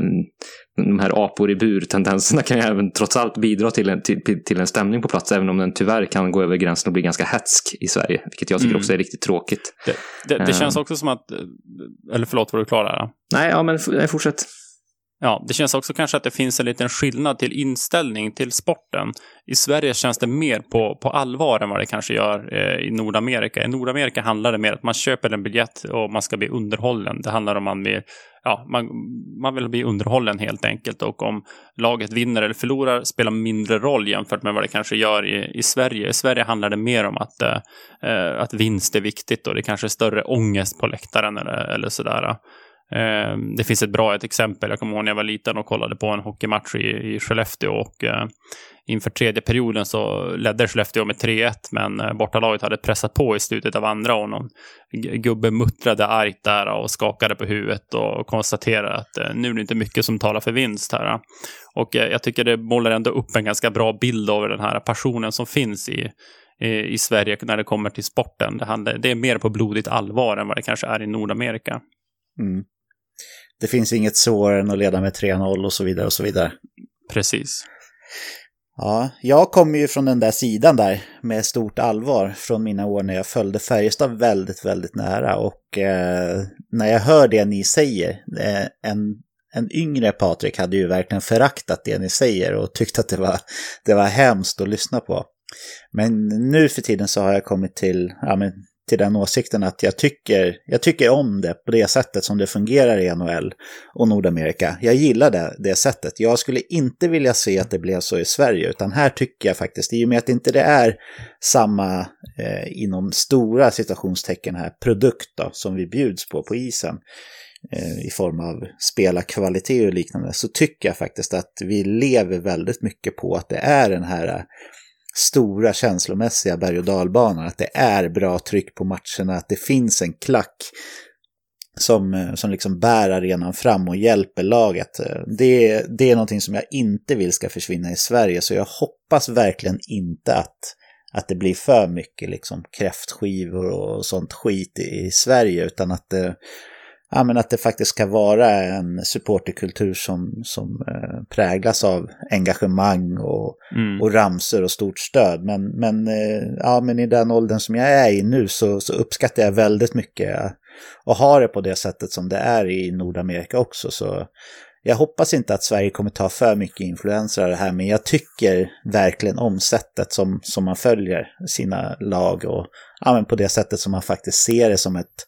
de här apor i bur-tendenserna kan ju även trots allt bidra till en, till, till, en stämning på plats, även om den tyvärr kan gå över gränsen och bli ganska hetsk i Sverige, vilket jag tycker mm. också är riktigt tråkigt. Det, det, det känns också som att, eller förlåt, var du klar där? Nej, ja men fortsätt. Ja, det känns också kanske att det finns en liten skillnad till inställning till sporten. I Sverige känns det mer på, på allvar än vad det kanske gör eh, i Nordamerika. I Nordamerika handlar det mer om att man köper en biljett och man ska bli underhållen. Det handlar om att man vill, ja, man, man vill bli underhållen helt enkelt. Och om laget vinner eller förlorar spelar mindre roll jämfört med vad det kanske gör i, i Sverige. I Sverige handlar det mer om att, eh, att vinst är viktigt och det kanske är större ångest på läktaren eller, eller sådär. Eh, det finns ett bra ett exempel. Jag kommer ihåg när jag var liten och kollade på en hockeymatch i, i Skellefteå och eh, inför tredje perioden så ledde Skellefteå med 3-1 men eh, bortalaget hade pressat på i slutet av andra och någon gubbe muttrade argt där och skakade på huvudet och konstaterade att eh, nu är det inte mycket som talar för vinst här. Och eh, jag tycker det målar ändå upp en ganska bra bild av den här passionen som finns i i Sverige när det kommer till sporten. Det, handlar, det är mer på blodigt allvar än vad det kanske är i Nordamerika. Mm det finns inget svårare än att leda med 3-0 och så vidare och så vidare. Precis. Ja, jag kommer ju från den där sidan där med stort allvar från mina år när jag följde Färjestad väldigt, väldigt nära. Och eh, när jag hör det ni säger, eh, en, en yngre Patrik hade ju verkligen föraktat det ni säger och tyckte att det var, det var hemskt att lyssna på. Men nu för tiden så har jag kommit till, ja men till den åsikten att jag tycker, jag tycker om det på det sättet som det fungerar i NHL och Nordamerika. Jag gillar det, det sättet. Jag skulle inte vilja se att det blev så i Sverige, utan här tycker jag faktiskt, i och med att inte det är samma eh, inom stora citationstecken här produkt då, som vi bjuds på på isen eh, i form av spelarkvalitet och liknande, så tycker jag faktiskt att vi lever väldigt mycket på att det är den här stora känslomässiga berg och dalbanan. Att det är bra tryck på matcherna, att det finns en klack som, eh, som liksom bär arenan fram och hjälper laget. Eh, det, det är någonting som jag inte vill ska försvinna i Sverige, så jag hoppas verkligen inte att, att det blir för mycket liksom kräftskivor och sånt skit i, i Sverige, utan att det, ja, men att det faktiskt ska vara en supporterkultur som, som eh, präglas av engagemang och, mm. och ramser och stort stöd. Men, men, eh, ja, men i den åldern som jag är i nu så, så uppskattar jag väldigt mycket att ha det på det sättet som det är i Nordamerika också. Så jag hoppas inte att Sverige kommer ta för mycket influenser av det här, men jag tycker verkligen om sättet som, som man följer sina lag och ja, men på det sättet som man faktiskt ser det som ett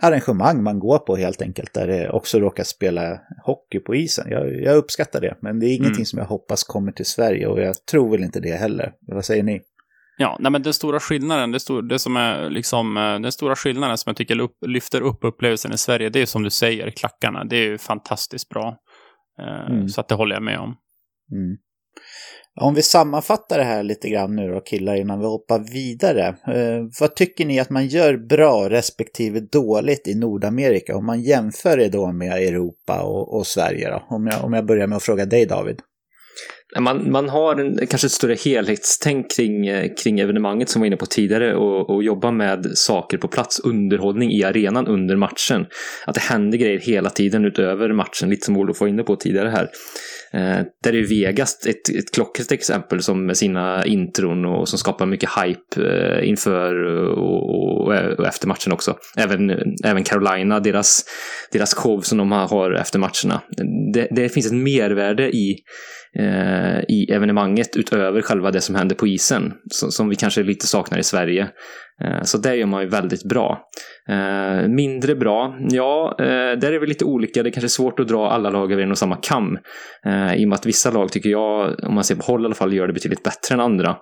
arrangemang man går på helt enkelt, där det också råkar spela hockey på isen. Jag, jag uppskattar det, men det är ingenting mm. som jag hoppas kommer till Sverige och jag tror väl inte det heller. Vad säger ni? Ja, nej men den stora skillnaden, det, stor, det som är liksom, eh, den stora skillnaden som jag tycker lyfter upp upplevelsen i Sverige, det är som du säger, klackarna. Det är ju fantastiskt bra. Eh, mm. Så att det håller jag med om. Mm. Om vi sammanfattar det här lite grann nu då killar innan vi hoppar vidare. Eh, vad tycker ni att man gör bra respektive dåligt i Nordamerika om man jämför det då med Europa och, och Sverige då? Om jag, om jag börjar med att fråga dig David. Man, man har en, kanske ett större helhetstänk kring, eh, kring evenemanget som vi var inne på tidigare och, och jobba med saker på plats, underhållning i arenan under matchen. Att det händer grejer hela tiden utöver matchen, lite som Olof var inne på tidigare här. Eh, där är Vegas ett, ett klockrent exempel som med sina intron och som skapar mycket hype eh, inför och, och, och, efter matchen också. Även, även Carolina, deras, deras show som de har efter matcherna. Det, det finns ett mervärde i eh, i evenemanget utöver själva det som händer på isen, som vi kanske lite saknar i Sverige. Eh, så det gör man ju väldigt bra. Eh, mindre bra, ja, eh, där är vi lite olika. Det är kanske är svårt att dra alla lag över en och samma kam. I och med att vissa lag tycker jag, om man ser på håll i alla fall, gör det betydligt bättre än andra.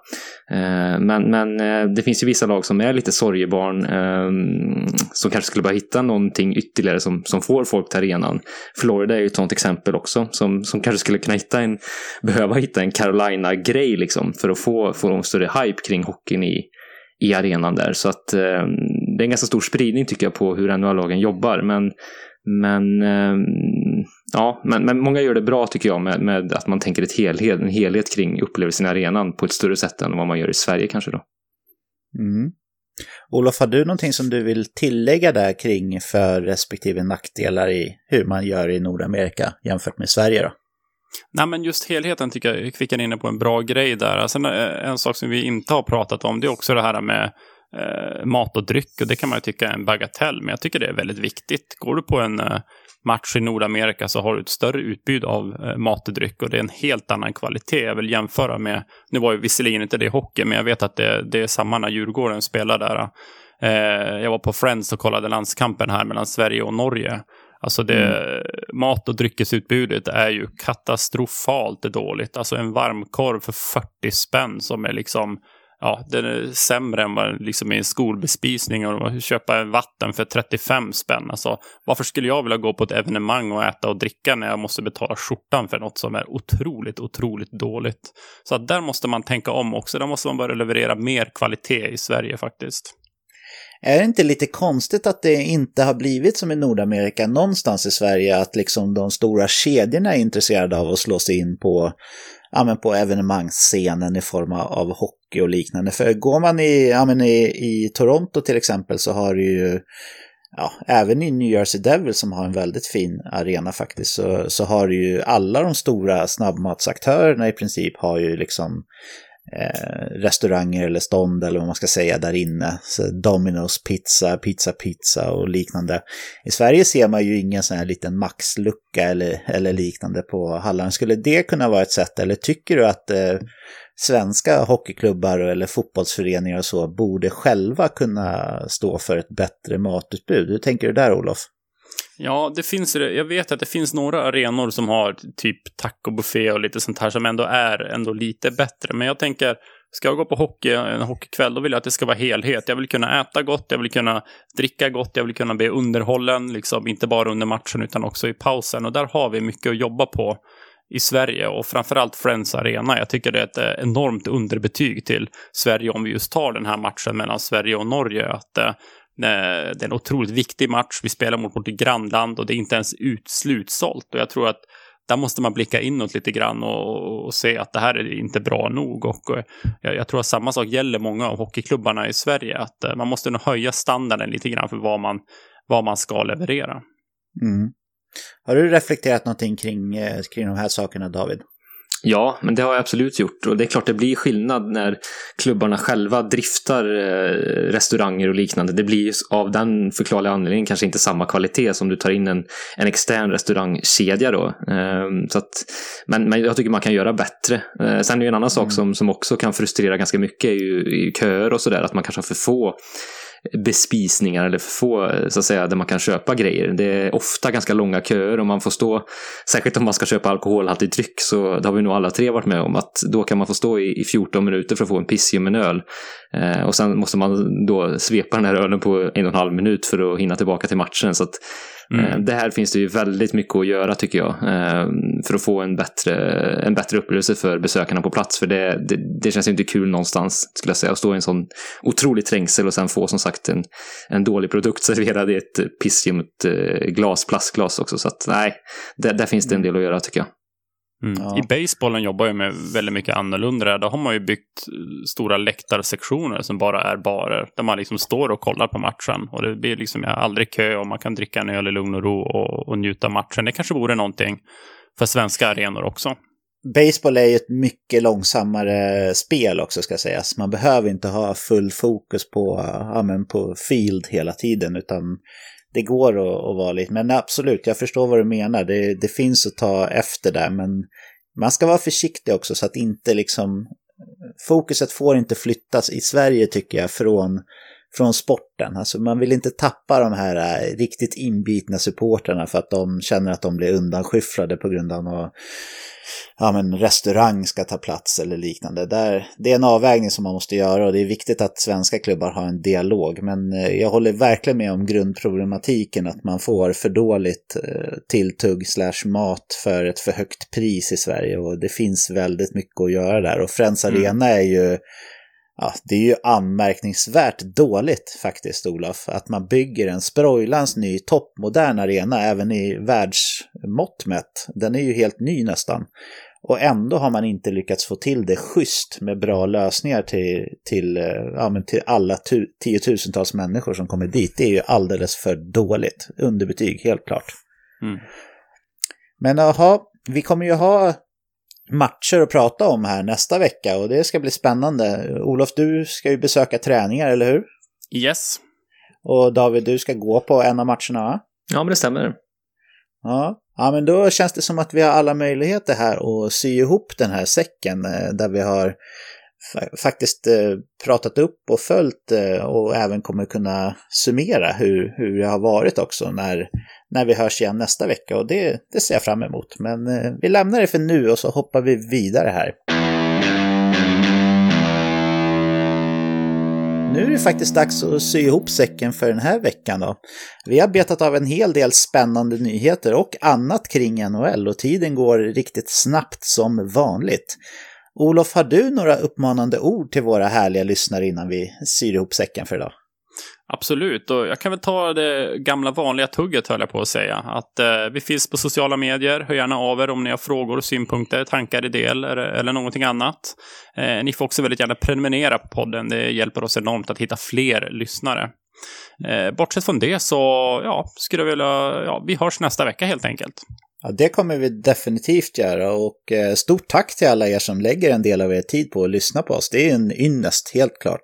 Men, men det finns ju vissa lag som är lite sorgebarn, ehm, som kanske skulle bara hitta någonting ytterligare som, som får folk till arenan. Florida är ju ett sådant exempel också, som, som kanske skulle kunna hitta en, behöva hitta en Carolina-grej liksom, för att få, få en större hype kring hockeyn i, i arenan där. Så att eh, det är en ganska stor spridning tycker jag på hur NHL-lagen jobbar. Men, men, eh, ja, men, men många gör det bra tycker jag med, med att man tänker ett helhet, en helhet kring upplevelsen i arenan på ett större sätt än vad man gör i Sverige kanske då. Mm. Olof, har du någonting som du vill tillägga där kring för respektive nackdelar i hur man gör i Nordamerika jämfört med Sverige då? Nej, men just helheten tycker jag kvickar inne på en bra grej där. Alltså, Sen en sak som vi inte har pratat om, det är också det här med eh, mat och dryck. Och det kan man ju tycka är en bagatell, men jag tycker det är väldigt viktigt. Går du på en eh, match i Nordamerika så har du ett större utbud av eh, mat och dryck och det är en helt annan kvalitet. Jag vill jämföra med, nu var ju visserligen inte det hockey, men jag vet att det, det är samma när Djurgården spelar där. Eh, jag var på Friends och kollade landskampen här mellan Sverige och Norge. Alltså det, mm. mat och dryckesutbudet är ju katastrofalt dåligt. Alltså en varmkorv för 40 spänn som är liksom, ja, den är sämre än vad liksom i en skolbespisning och köpa vatten för 35 spänn. Alltså varför skulle jag vilja gå på ett evenemang och äta och dricka när jag måste betala skjortan för något som är otroligt, otroligt dåligt. Så att där måste man tänka om också. Där måste man börja leverera mer kvalitet i Sverige faktiskt. Är det inte lite konstigt att det inte har blivit som i Nordamerika någonstans i Sverige att liksom de stora kedjorna är intresserade av att slå sig in på, ja, men på evenemangsscenen i form av hockey och liknande. För går man i, ja, men i, i Toronto till exempel så har du ju ja, även i New Jersey Devil som har en väldigt fin arena faktiskt, så, så har ju alla de stora snabbmatsaktörerna i princip har ju liksom Eh, restauranger eller stånd eller vad man ska säga där inne. Så Domino's pizza, Pizza Pizza och liknande. I Sverige ser man ju ingen sån här liten maxlucka eller, eller liknande på hallarna. Skulle det kunna vara ett sätt eller tycker du att eh, svenska hockeyklubbar eller fotbollsföreningar och så borde själva kunna stå för ett bättre matutbud? Hur tänker du där Olof? Ja, det finns, jag vet att det finns några arenor som har typ tacobuffé och lite sånt här som ändå är ändå lite bättre. Men jag tänker, ska jag gå på hockey, en hockeykväll, då vill jag att det ska vara helhet. Jag vill kunna äta gott, jag vill kunna dricka gott, jag vill kunna bli underhållen, liksom inte bara under matchen utan också i pausen. Och där har vi mycket att jobba på i Sverige och framförallt Friends Arena. Jag tycker det är ett eh, enormt underbetyg till Sverige om vi just tar den här matchen mellan Sverige och Norge. Att eh, Eh, det är en otroligt viktig match. Vi spelar mot vårt grannland och det är inte ens slutsålt. Och jag tror att där måste man blicka inåt lite grann och, och se att det här är inte bra nog. Och, och jag, jag, tror att samma sak gäller många av hockeyklubbarna i Sverige. Att eh, man måste nog höja standarden lite grann för vad man, vad man ska leverera. Mm. Har du reflekterat någonting kring, kring de här sakerna, David? Ja, men det har jag absolut gjort. Och det är klart det blir skillnad när klubbarna själva driftar eh, restauranger och liknande. Det blir av den förklarliga anledningen kanske inte samma kvalitet som du tar in en, en extern restaurangkedja då. Eh, så att, men, men jag tycker man kan göra bättre. Eh, sen är det en annan sak mm. som, som också kan frustrera ganska mycket är ju, är ju köer och sådär. Att man kanske har för få bespisningar eller för få, så att säga, där man kan köpa grejer. Det är ofta ganska långa köer och man får stå, särskilt om man ska köpa alkoholhaltig dryck, så det har vi nog alla tre varit med om, att då kan man få stå i, i 14 minuter för att få en pissium en öl. Eh, och sen måste man då svepa den här ölen på en och en halv minut för att hinna tillbaka till matchen. Så att Mm. Eh, det här finns det ju väldigt mycket att göra tycker jag. Eh, för att få en bättre, en bättre upplevelse för besökarna på plats. För det, det, det känns ju inte kul någonstans, skulle jag säga, att stå i en sån otrolig trängsel och sen få som sagt en, en dålig produkt serverad i ett pissljummet eh, glas, plastglas också. Så att nej, där, där finns det en del att göra tycker jag. Mm. Ja. I basebollen jobbar jag med väldigt mycket annorlunda. Där har man ju byggt stora läktarsektioner som bara är barer. Där man liksom står och kollar på matchen. Och det blir liksom aldrig kö och man kan dricka en öl i lugn och ro och, och njuta av matchen. Det kanske vore någonting för svenska arenor också. Baseball är ju ett mycket långsammare spel också ska sägas. Man behöver inte ha full fokus på, ja, men på field hela tiden utan det går att, att vara lite, men absolut, jag förstår vad du menar. Det, det finns att ta efter där, men man ska vara försiktig också så att inte liksom fokuset får inte flyttas i Sverige tycker jag från, från sporten. Alltså man vill inte tappa de här äh, riktigt inbitna supporterna för att de känner att de blir undanskyfflade på grund av något ja, men restaurang ska ta plats eller liknande. Där, det är en avvägning som man måste göra och det är viktigt att svenska klubbar har en dialog. Men eh, jag håller verkligen med om grundproblematiken att man får för dåligt eh, tilltugg slash mat för ett för högt pris i Sverige och det finns väldigt mycket att göra där. Och Friends mm. Arena är ju Ja, det är ju anmärkningsvärt dåligt faktiskt, Olof, att man bygger en sprojlans ny toppmodern arena även i världsmått mätt. Den är ju helt ny nästan. Och ändå har man inte lyckats få till det schysst med bra lösningar till, till, eh, ja, men till alla tu, tiotusentals människor som kommer dit. Det är ju alldeles för dåligt. Underbetyg, helt klart. Mm. Men jaha, vi kommer ju ha matcher att prata om här nästa vecka och det ska bli spännande. Olof, du ska ju besöka träningar, eller hur? Yes. Och David, du ska gå på en av matcherna, va? Ja, men det stämmer. Ja. ja, men då känns det som att vi har alla möjligheter här att sy ihop den här säcken eh, där vi har faktiskt eh, pratat upp och följt eh, och även kommer kunna summera hur, hur det har varit också när, när vi hörs igen nästa vecka och det, det ser jag fram emot. Men eh, vi lämnar det för nu och så hoppar vi vidare här. Nu är det faktiskt dags att sy ihop säcken för den här veckan då. Vi har betat av en hel del spännande nyheter och annat kring NHL och tiden går riktigt snabbt som vanligt. Olof, har du några uppmanande ord till våra härliga lyssnare innan vi syr ihop säcken för idag? Absolut, och jag kan väl ta det gamla vanliga tugget höll jag på att säga. Att eh, vi finns på sociala medier, hör gärna av er om ni har frågor, synpunkter, tankar, idéer eller, eller någonting annat. Eh, ni får också väldigt gärna prenumerera på podden, det hjälper oss enormt att hitta fler lyssnare. Eh, bortsett från det så, ja, skulle jag vilja, ja, vi hörs nästa vecka helt enkelt. Ja, det kommer vi definitivt göra och eh, stort tack till alla er som lägger en del av er tid på att lyssna på oss. Det är en ynnest, helt klart.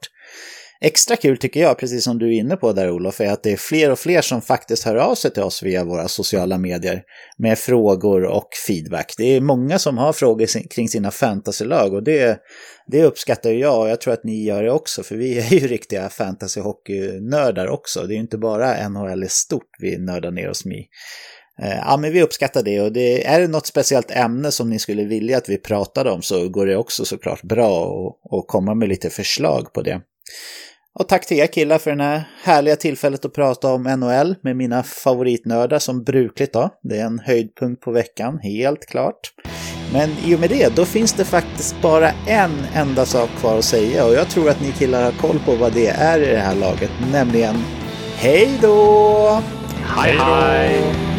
Extra kul tycker jag, precis som du är inne på där Olof, är att det är fler och fler som faktiskt hör av sig till oss via våra sociala medier med frågor och feedback. Det är många som har frågor kring sina fantasylag och det, det uppskattar jag och jag tror att ni gör det också, för vi är ju riktiga fantasyhockeynördar också. Det är ju inte bara NHL i stort vi nördar ner oss med. Eh, ja, men vi uppskattar det och det, är det något speciellt ämne som ni skulle vilja att vi pratade om så går det också såklart bra att komma med lite förslag på det. Och tack till er killar för det här härliga tillfället att prata om NHL med mina favoritnördar som brukligt då. Det är en höjdpunkt på veckan, helt klart. Men i och med det, då finns det faktiskt bara en enda sak kvar att säga och jag tror att ni killar har koll på vad det är i det här laget, nämligen Hej då! Hej hej!